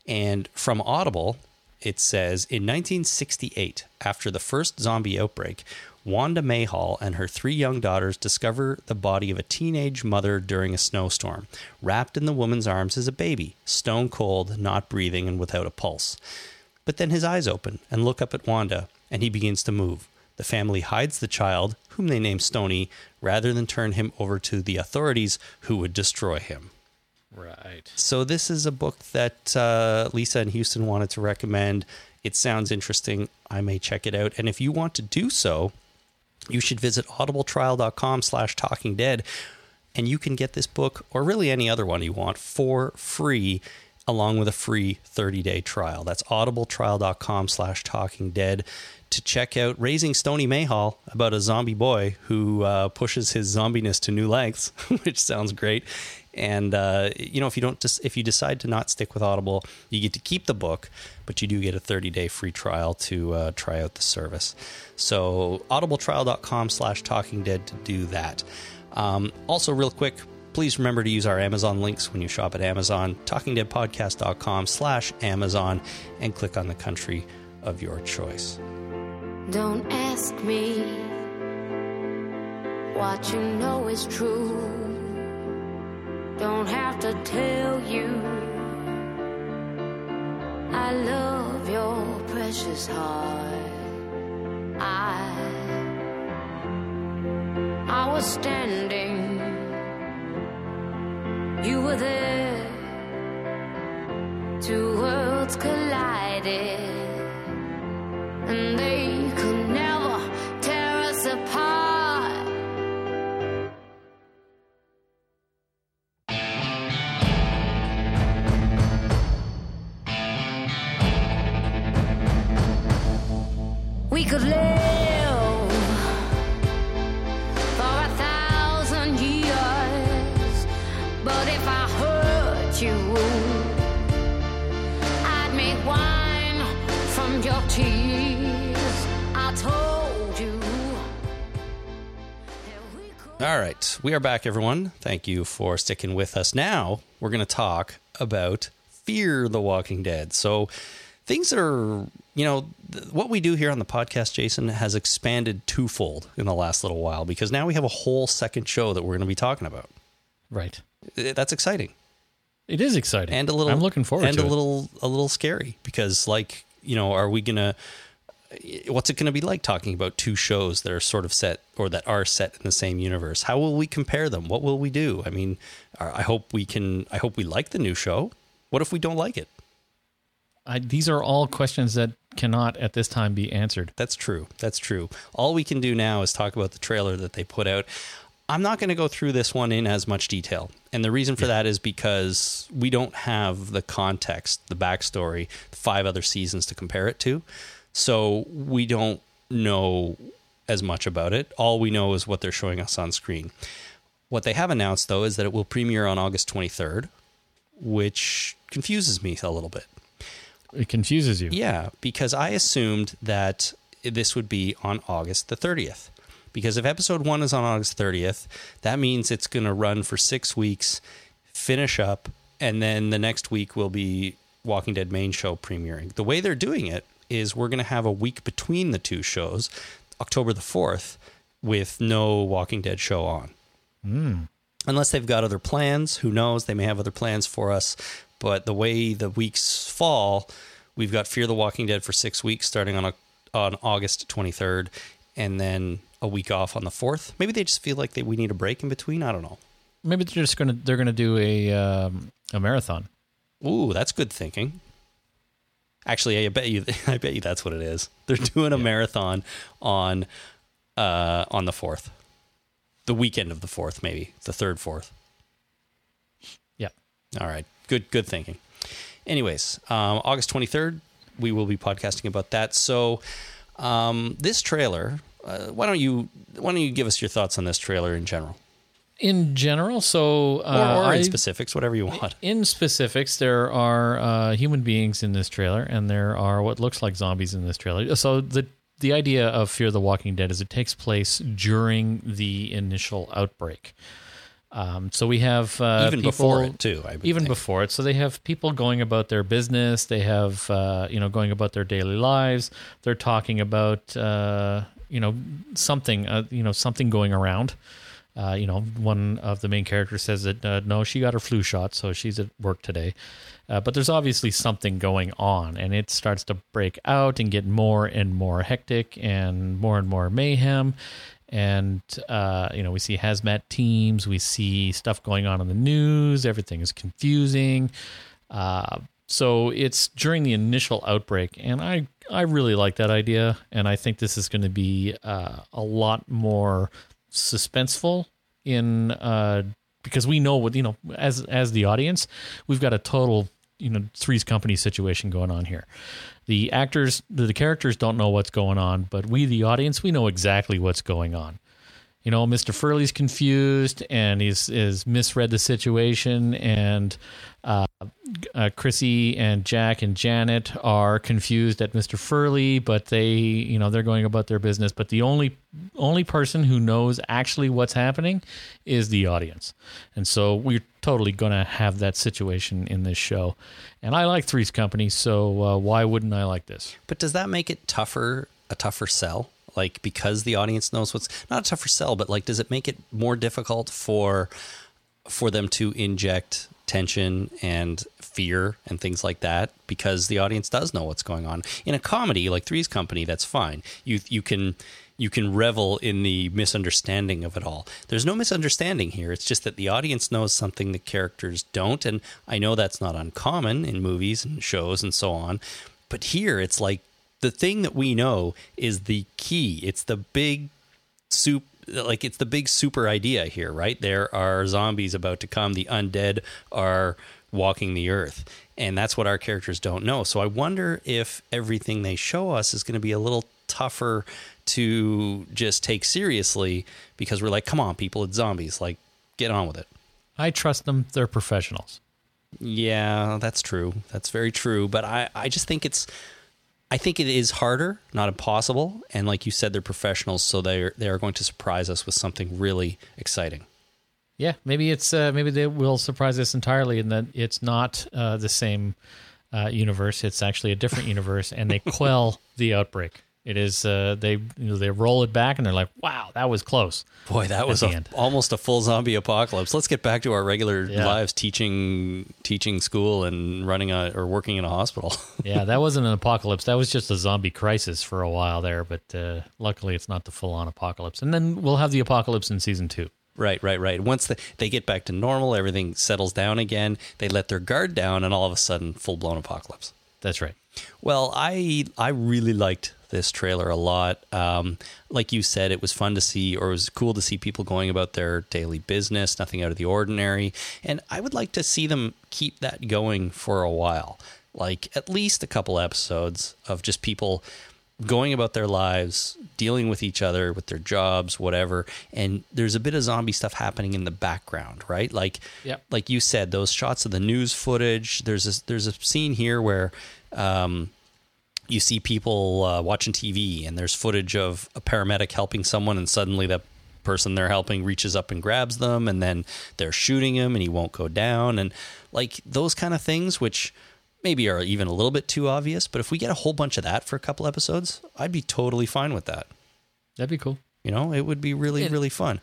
And from Audible, it says in 1968, after the first zombie outbreak, Wanda Mayhall and her three young daughters discover the body of a teenage mother during a snowstorm. Wrapped in the woman's arms is a baby, stone cold, not breathing, and without a pulse. But then his eyes open and look up at Wanda, and he begins to move. The family hides the child, whom they name Stony, rather than turn him over to the authorities who would destroy him. Right. So this is a book that uh, Lisa and Houston wanted to recommend. It sounds interesting. I may check it out. And if you want to do so, you should visit audibletrial.com slash talking dead and you can get this book or really any other one you want for free along with a free 30-day trial that's audibletrial.com slash talking dead to check out raising stony mayhall about a zombie boy who uh, pushes his zombiness to new lengths which sounds great and uh, you know if you don't if you decide to not stick with audible you get to keep the book but you do get a 30-day free trial to uh, try out the service. So audibletrial.com slash talking dead to do that. Um, also real quick please remember to use our amazon links when you shop at amazon talkingdeadpodcast.com slash amazon and click on the country of your choice. Don't ask me what you know is true don't have to tell you I love your precious heart. I I was standing, you were there. Two worlds collided, and they We could live for a thousand years, but if I hurt you, I'd make wine from your tears. I told you. All right, we are back, everyone. Thank you for sticking with us. Now we're going to talk about Fear the Walking Dead. So things are, you know, th- what we do here on the podcast, Jason, has expanded twofold in the last little while because now we have a whole second show that we're going to be talking about. Right. That's exciting It is exciting. and a little. I'm looking forward and to a it. little a little scary because, like, you know, are we gonna? What's it going to be like talking about two shows that are sort of set or that are set in the same universe? How will we compare them? What will we do? I mean, I hope we can. I hope we like the new show. What if we don't like it? I, these are all questions that cannot at this time be answered. That's true. That's true. All we can do now is talk about the trailer that they put out. I'm not going to go through this one in as much detail. And the reason for that is because we don't have the context, the backstory, the five other seasons to compare it to. So we don't know as much about it. All we know is what they're showing us on screen. What they have announced, though, is that it will premiere on August 23rd, which confuses me a little bit. It confuses you. Yeah, because I assumed that this would be on August the 30th. Because if episode one is on August 30th, that means it's going to run for six weeks, finish up, and then the next week will be Walking Dead main show premiering. The way they're doing it is we're going to have a week between the two shows, October the 4th, with no Walking Dead show on hmm. unless they've got other plans. Who knows? They may have other plans for us. But the way the weeks fall, we've got Fear the Walking Dead for six weeks, starting on a, on August twenty third, and then a week off on the fourth. Maybe they just feel like they, we need a break in between. I don't know. Maybe they're just gonna they're gonna do a um, a marathon. Ooh, that's good thinking. Actually, I bet you, I bet you that's what it is. They're doing a marathon on, uh, on the fourth, the weekend of the fourth, maybe the third, fourth. Yeah. All right, good, good thinking. Anyways, um, August twenty third, we will be podcasting about that. So, um, this trailer. Uh, why don't you Why don't you give us your thoughts on this trailer in general, In general, so or, uh, or in I- specifics, whatever you want? in specifics, there are uh, human beings in this trailer, and there are what looks like zombies in this trailer. So the the idea of Fear the Walking Dead is it takes place during the initial outbreak. Um, so we have uh, Even people- before it, too, I even think. before it. So they have people going about their business. They have uh, you know going about their daily lives. They're talking about uh, you know something uh, you know something going around. Uh, you know, one of the main characters says that uh, no, she got her flu shot, so she's at work today. Uh, but there's obviously something going on, and it starts to break out and get more and more hectic and more and more mayhem. And uh, you know, we see hazmat teams, we see stuff going on in the news. Everything is confusing. Uh, so it's during the initial outbreak, and I I really like that idea, and I think this is going to be uh, a lot more suspenseful in uh, because we know what you know as as the audience, we've got a total you know three's company situation going on here. The actors, the, characters don't know what's going on, but we, the audience, we know exactly what's going on. You know, Mr. Furley's confused and he's is misread the situation, and uh, uh, Chrissy and Jack and Janet are confused at Mr. Furley, but they, you know, they're going about their business. But the only only person who knows actually what's happening is the audience, and so we're totally going to have that situation in this show. And I like Three's Company, so uh, why wouldn't I like this? But does that make it tougher, a tougher sell? Like because the audience knows what's not a tougher sell, but like does it make it more difficult for for them to inject tension and fear and things like that because the audience does know what's going on. In a comedy like Three's Company, that's fine. You you can you can revel in the misunderstanding of it all. There's no misunderstanding here. It's just that the audience knows something the characters don't. And I know that's not uncommon in movies and shows and so on. But here it's like the thing that we know is the key. It's the big soup like it's the big super idea here, right? There are zombies about to come, the undead are walking the earth. And that's what our characters don't know. So I wonder if everything they show us is going to be a little tougher to just take seriously because we're like, come on, people, it's zombies. Like, get on with it. I trust them; they're professionals. Yeah, that's true. That's very true. But I, I just think it's I think it is harder, not impossible. And like you said, they're professionals, so they're they are going to surprise us with something really exciting. Yeah, maybe it's uh, maybe they will surprise us entirely in that it's not uh, the same uh, universe. It's actually a different universe, and they quell the outbreak. It is uh, they you know, they roll it back, and they're like, "Wow, that was close." Boy, that was a, almost a full zombie apocalypse. Let's get back to our regular Yeah. lives, teaching teaching school and running a or working in a hospital. Yeah, that wasn't an apocalypse. That was just a zombie crisis for a while there. But uh, luckily, it's not the full on apocalypse. And then we'll have the apocalypse in season two. Right, right, right. Once the, they get back to normal, everything settles down again. They let their guard down, and all of a sudden, full blown apocalypse. That's right. Well, I I really liked this trailer a lot. Um, like you said, it was fun to see, or it was cool to see people going about their daily business, nothing out of the ordinary. And I would like to see them keep that going for a while, like at least a couple episodes of just people going about their lives, dealing with each other, with their jobs, whatever. And there's a bit of zombie stuff happening in the background, right? Like, Yep. like you said, those shots of the news footage. There's a, there's a scene here where um, you see people uh, watching TV, and there's footage of a paramedic helping someone, and suddenly that person they're helping reaches up and grabs them, and then they're shooting him, and he won't go down, and like those kind of things, which maybe are even a little bit too obvious. But if we get a whole bunch of that for a couple episodes, I'd be totally fine with that. That'd be cool. You know, it would be really, It- really fun.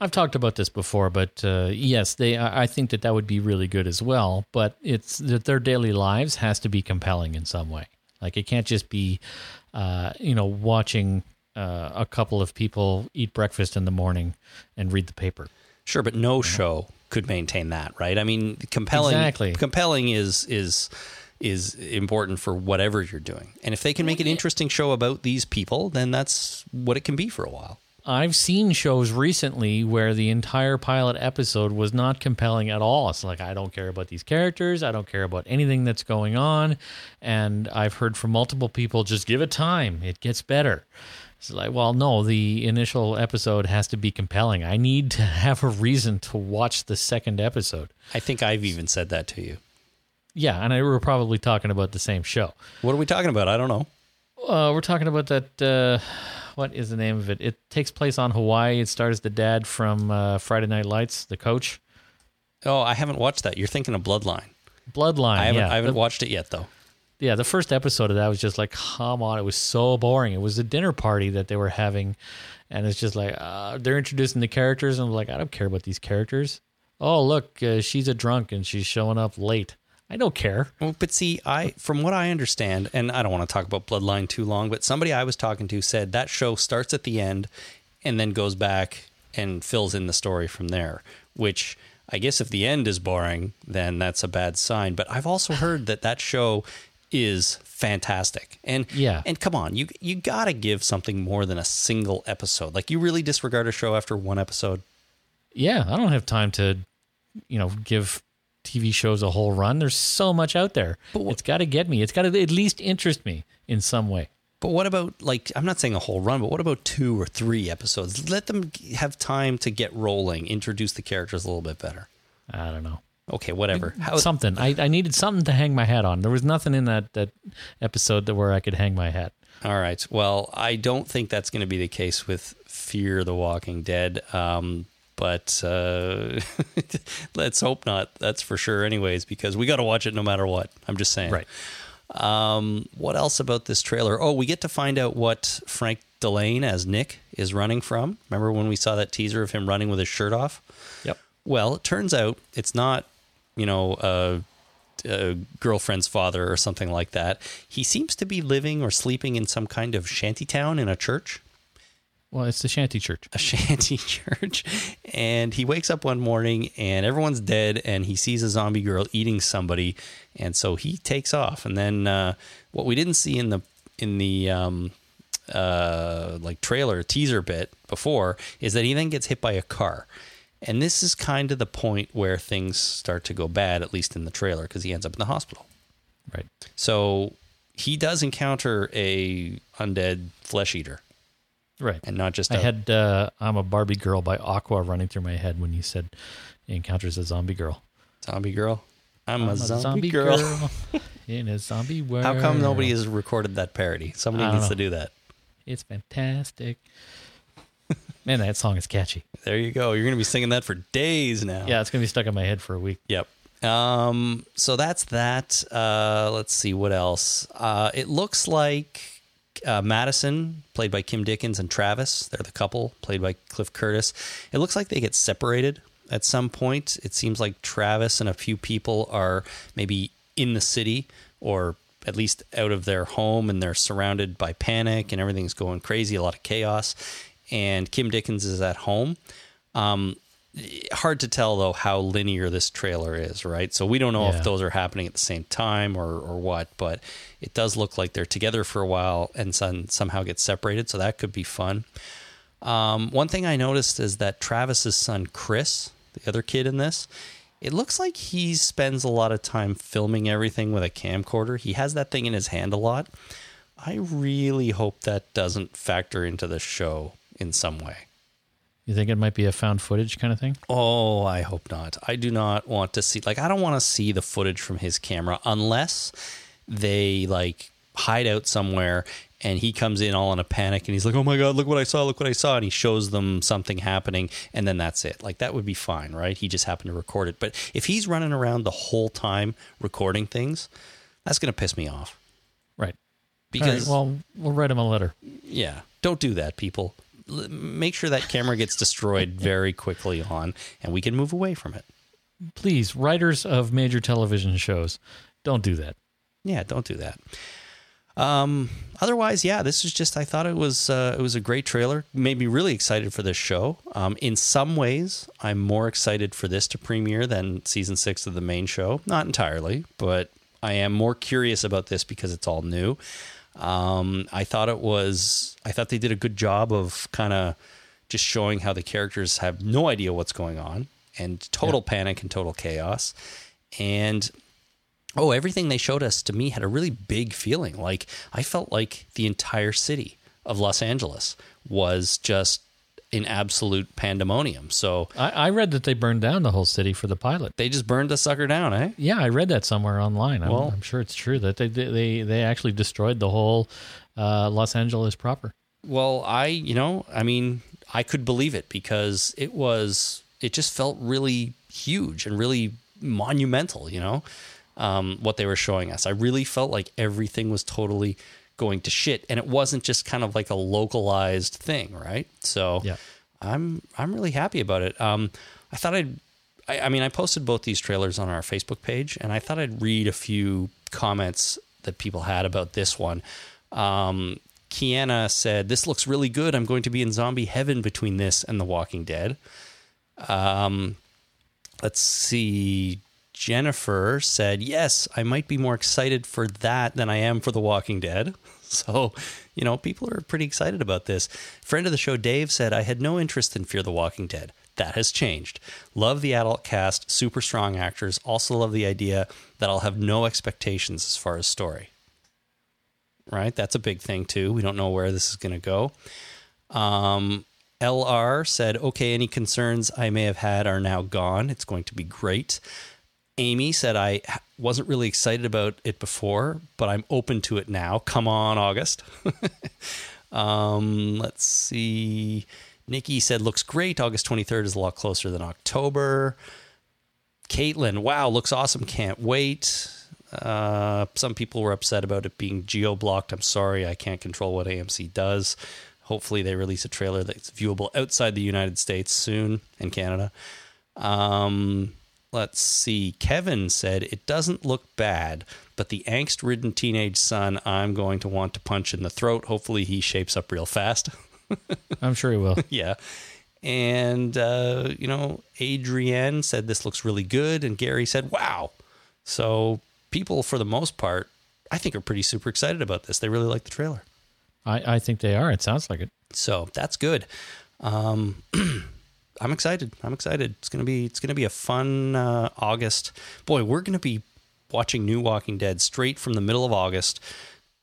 I've talked about this before, but uh, yes, they. I think that that would be really good as well. But it's that their daily lives has to be compelling in some way. Like it can't just be, uh, you know, watching uh, a couple of people eat breakfast in the morning and read the paper. Sure, but no show could maintain that, right? I mean, compelling. Exactly. Compelling is is is important for whatever you're doing, and if they can make an interesting show about these people, then that's what it can be for a while. I've seen shows recently where the entire pilot episode was not compelling at all. It's like I don't care about these characters, I don't care about anything that's going on, and I've heard from multiple people just give it time, it gets better. It's like, well, no, the initial episode has to be compelling. I need to have a reason to watch the second episode. I think I've even said that to you. Yeah, and I, we're probably talking about the same show. What are we talking about? I don't know. Uh, we're talking about that. Uh, what is the name of it? It takes place on Hawaii. It stars the dad from uh, Friday Night Lights, the coach. Oh, I haven't watched that. You're thinking of Bloodline. Bloodline. I haven't. yeah. I haven't The- watched it yet, though. yeah, the first episode of that was just like, come on, it was so boring. It was a dinner party that they were having, and it's just like uh, they're introducing the characters, and I'm like, I don't care about these characters. Oh, look, uh, she's a drunk and she's showing up late. I don't care. Well, but see, I from what I understand, and I don't want to talk about Bloodline too long, but somebody I was talking to said that show starts at the end and then goes back and fills in the story from there. Which I guess if the end is boring, then that's a bad sign. But I've also heard that that show is fantastic. And Yeah. and come on, you you got to give something more than a single episode. Like you really disregard a show after one episode. Yeah, I don't have time to, you know, give TV shows a whole run. There's so much out there. But what- it's got to get me. It's got to at least interest me in some way. But what about like I'm not saying a whole run, but what about two or three episodes? Let them have time to get rolling, introduce the characters a little bit better. I don't know. Okay, whatever. How, something. I, I needed something to hang my hat on. There was nothing in that, that episode that where I could hang my hat. all right. Well, I don't think that's going to be the case with Fear the Walking Dead. Um, but uh, let's hope not. That's for sure, anyways, because we got to watch it no matter what. I'm just saying. Right. Um, what else about this trailer? Oh, we get to find out what Frank Dillane as Nick is running from. Remember when we saw that teaser of him running with his shirt off? Yep. Well, it turns out it's not, you know, a, a girlfriend's father or something like that. He seems to be living or sleeping in some kind of shanty town in a church, Well, it's the shanty church. a shanty church. And he wakes up one morning and everyone's dead and he sees a zombie girl eating somebody. And so he takes off. And then uh, what we didn't see in the, in the, um, uh, like trailer teaser bit before is that he then gets hit by a car. And this is kind of the point where things start to go bad, at least in the trailer, because he ends up in the hospital. Right. So he does encounter a undead flesh eater, Right. and not just I a- had uh, I'm a Barbie girl by Aqua running through my head when you said he encounters a zombie girl. zombie girl. I'm, a, I'm zombie, girl. in a zombie world. How come nobody has recorded that parody? Somebody needs to do that. It's fantastic. Man, that song is catchy. There you go. You're going to be singing that for days now. Yeah, it's gonna be stuck in my head for a week. Yep. Um, so that's that. Uh, let's see what else. Uh, it looks like uh, Madison, played by Kim Dickens, and Travis, they're the couple, played by Cliff Curtis. It looks like they get separated at some point. It seems like Travis and a few people are maybe in the city or at least out of their home and they're surrounded by panic and everything's going crazy, a lot of chaos. And Kim Dickens is at home. Um, hard to tell though how linear this trailer is, right? So we don't know Yeah. if those are happening at the same time or or what, but it does look like they're together for a while and some, somehow get separated. So that could be fun. Um, one thing I noticed is that Travis's son Chris, the other kid in this, it looks like he spends a lot of time filming everything with a camcorder. He has that thing in his hand a lot. I really hope that doesn't factor into the show in some way. You think it might be a found footage kind of thing? Oh, I hope not. I do not want to see like I don't want to see the footage from his camera unless they like hide out somewhere and he comes in all in a panic and he's like, "Oh my god, look what I saw, look what I saw." And he shows them something happening and then that's it. Like that would be fine, right? He just happened to record it. But if he's running around the whole time recording things, that's going to piss me off. Right. Because right, well, we'll write him a letter. yeah, don't do that, people. Make sure that camera gets destroyed very quickly on and we can move away from it. Please, writers of major television shows, don't do that. Yeah, don't do that. Um, otherwise, yeah, this was just I thought it was uh, it was a great trailer. Made me really excited for this show. Um, in some ways, I'm more excited for this to premiere than season six of the main show. Not entirely, but I am more curious about this because it's all new. Um, I thought it was I thought they did a good job of kind of just showing how the characters have no idea what's going on and total panic and total chaos. And oh, everything they showed us to me had a really big feeling. Like I felt like the entire city of Los Angeles was just in absolute pandemonium. So I, I read that they burned down the whole city for the pilot. they just burned the sucker down, eh? Yeah, I read that somewhere online. I'm, Well- I'm sure it's true that they they they actually destroyed the whole uh, Los Angeles proper. Well, I, you know, I mean, I could believe it because it was, it just felt really huge and really monumental, you know, um, what they were showing us. I really felt like everything was totally going to shit and it wasn't just kind of like a localized thing, right? So Yeah. I'm, I'm really happy about it. Um, I thought I'd, I, I mean, I posted both these trailers on our Facebook page and I thought I'd read a few comments that people had about this one. Um, Kiana said, This looks really good. I'm going to be in zombie heaven between this and The Walking Dead. Um, let's see. Jennifer said, Yes, I might be more excited for that than I am for The Walking Dead. So, you know, people are pretty excited about this. Friend of the show, Dave, said, I had no interest in Fear the Walking Dead. That has changed. Love the adult cast, super strong actors. Also, love the idea that I'll have no expectations as far as story. Right? That's a big thing, too. We don't know where this is going to go. Um, LR said, okay, any concerns I may have had are now gone. It's going to be great. Amy said, I wasn't really excited about it before, but I'm open to it now. Come on, August. um, let's see. Nikki said, looks great. August 23rd is a lot closer than October. Caitlin, wow, looks awesome. Can't wait. Uh, some people were upset about it being geo blocked. I'm sorry, I can't control what AMC does. Hopefully, they release a trailer that's viewable outside the United States soon and Canada. Um, let's see. Kevin said it doesn't look bad, but the angst ridden teenage son I'm going to want to punch in the throat. Hopefully, he shapes up real fast. I'm sure he will. yeah. And, uh, you know, Adrienne said this looks really good. And Gary said, wow. So people, for the most part, I think are pretty super excited about this. They really like the trailer. I, I think they are. It sounds like it. So that's good. Um, I'm excited. I'm excited. It's gonna be it's gonna be a fun uh, August. Boy, we're gonna be watching New Walking Dead straight from the middle of August.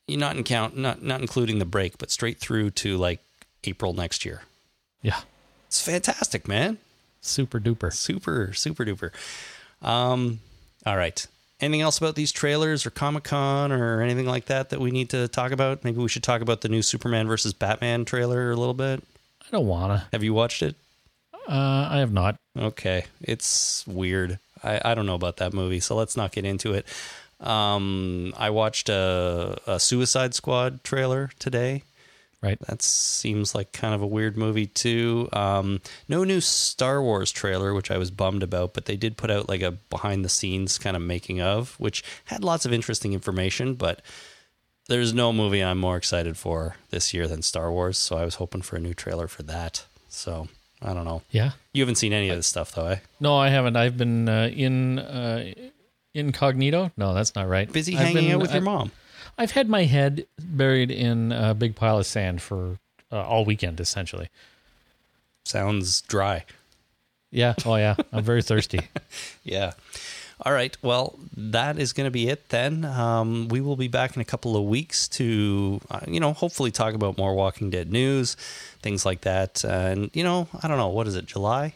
You not in count, not not including the break, but straight through to like April next year. Yeah. It's fantastic, man. Super duper. Super, super duper. Um, all right. Anything else about these trailers or Comic Con or anything like that that we need to talk about? Maybe we should talk about the new Superman versus Batman trailer a little bit. I don't wanna. Have you watched it? Uh, I have not. Okay, it's weird. I, I don't know about that movie, so let's not get into it. Um, I watched a, a Suicide Squad trailer today. Right. That seems like kind of a weird movie too. Um, no new Star Wars trailer, which I was bummed about, but they did put out like a behind the scenes kind of making of, which had lots of interesting information. But there's no movie I'm more excited for this year than Star Wars, so I was hoping for a new trailer for that. So I don't know. Yeah. You haven't seen any of this stuff though, eh? No, I haven't. I've been uh, in uh, incognito. No, that's not right. Busy I've hanging been- out with your I've- mom. I've had my head buried in a big pile of sand for uh, all weekend, essentially. Sounds dry. Yeah. Oh, yeah. I'm very thirsty. Yeah. All right. Well, that is going to be it then. Um, we will be back in a couple of weeks to, uh, you know, hopefully talk about more Walking Dead news, things like that. and, you know, I don't know. What is it, July?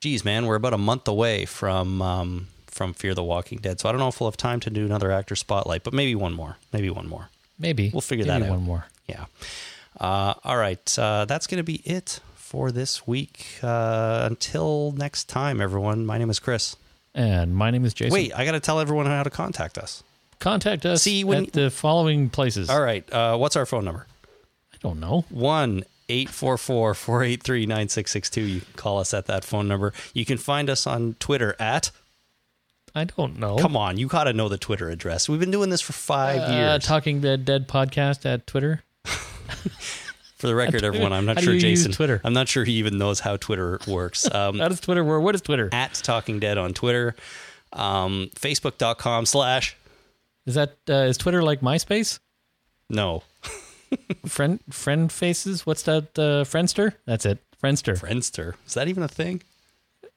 Geez, man, we're about a month away from um, from Fear the Walking Dead. So I don't know if we'll have time to do another actor spotlight, but maybe one more. Maybe one more. Maybe We'll figure Maybe that out. One more. Yeah. Uh, all right. Uh, that's going to be it for this week. Uh, until next time, everyone. My name is Chris. And my name is Jason. Wait, I got to tell everyone how to contact us. contact us See, when- at the following places. All right. Uh, what's our phone number? I don't know. 1 844 483 9662. You can call us at that phone number. You can find us on Twitter at I don't know. Come on, you got to know the Twitter address. We've been doing this for five Uh, years. Talking Dead Dead podcast at Twitter. for the record, everyone, I'm not sure Jason. Twitter? I'm not sure he even knows how Twitter works. Um, How does Twitter work? What is Twitter? at Talking Dead on Twitter, um, Facebook.com slash Is that uh, is Twitter like MySpace? no Friend friend faces? What's that? Uh, Friendster? That's it. Friendster. Friendster. Is that even a thing?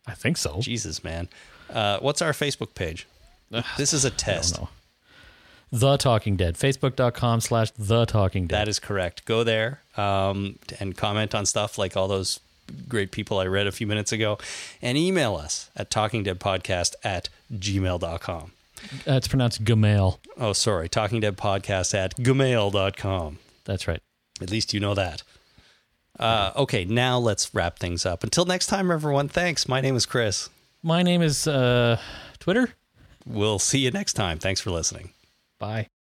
I think so. Jesus, man. Uh, what's our Facebook page? This is a test. The Talking Dead. Facebook.com slash The Talking Dead. That is correct. Go there um, and comment on stuff like all those great people I read a few minutes ago and email us at talkingdeadpodcast at gmail.com. It's pronounced Gmail. Oh, sorry. Talkingdeadpodcast at gmail.com. That's right. At least you know that. Uh, okay, now let's wrap things up. Until next time, everyone, thanks. My name is Chris. My name is uh, Twitter. We'll see you next time. Thanks for listening. Bye.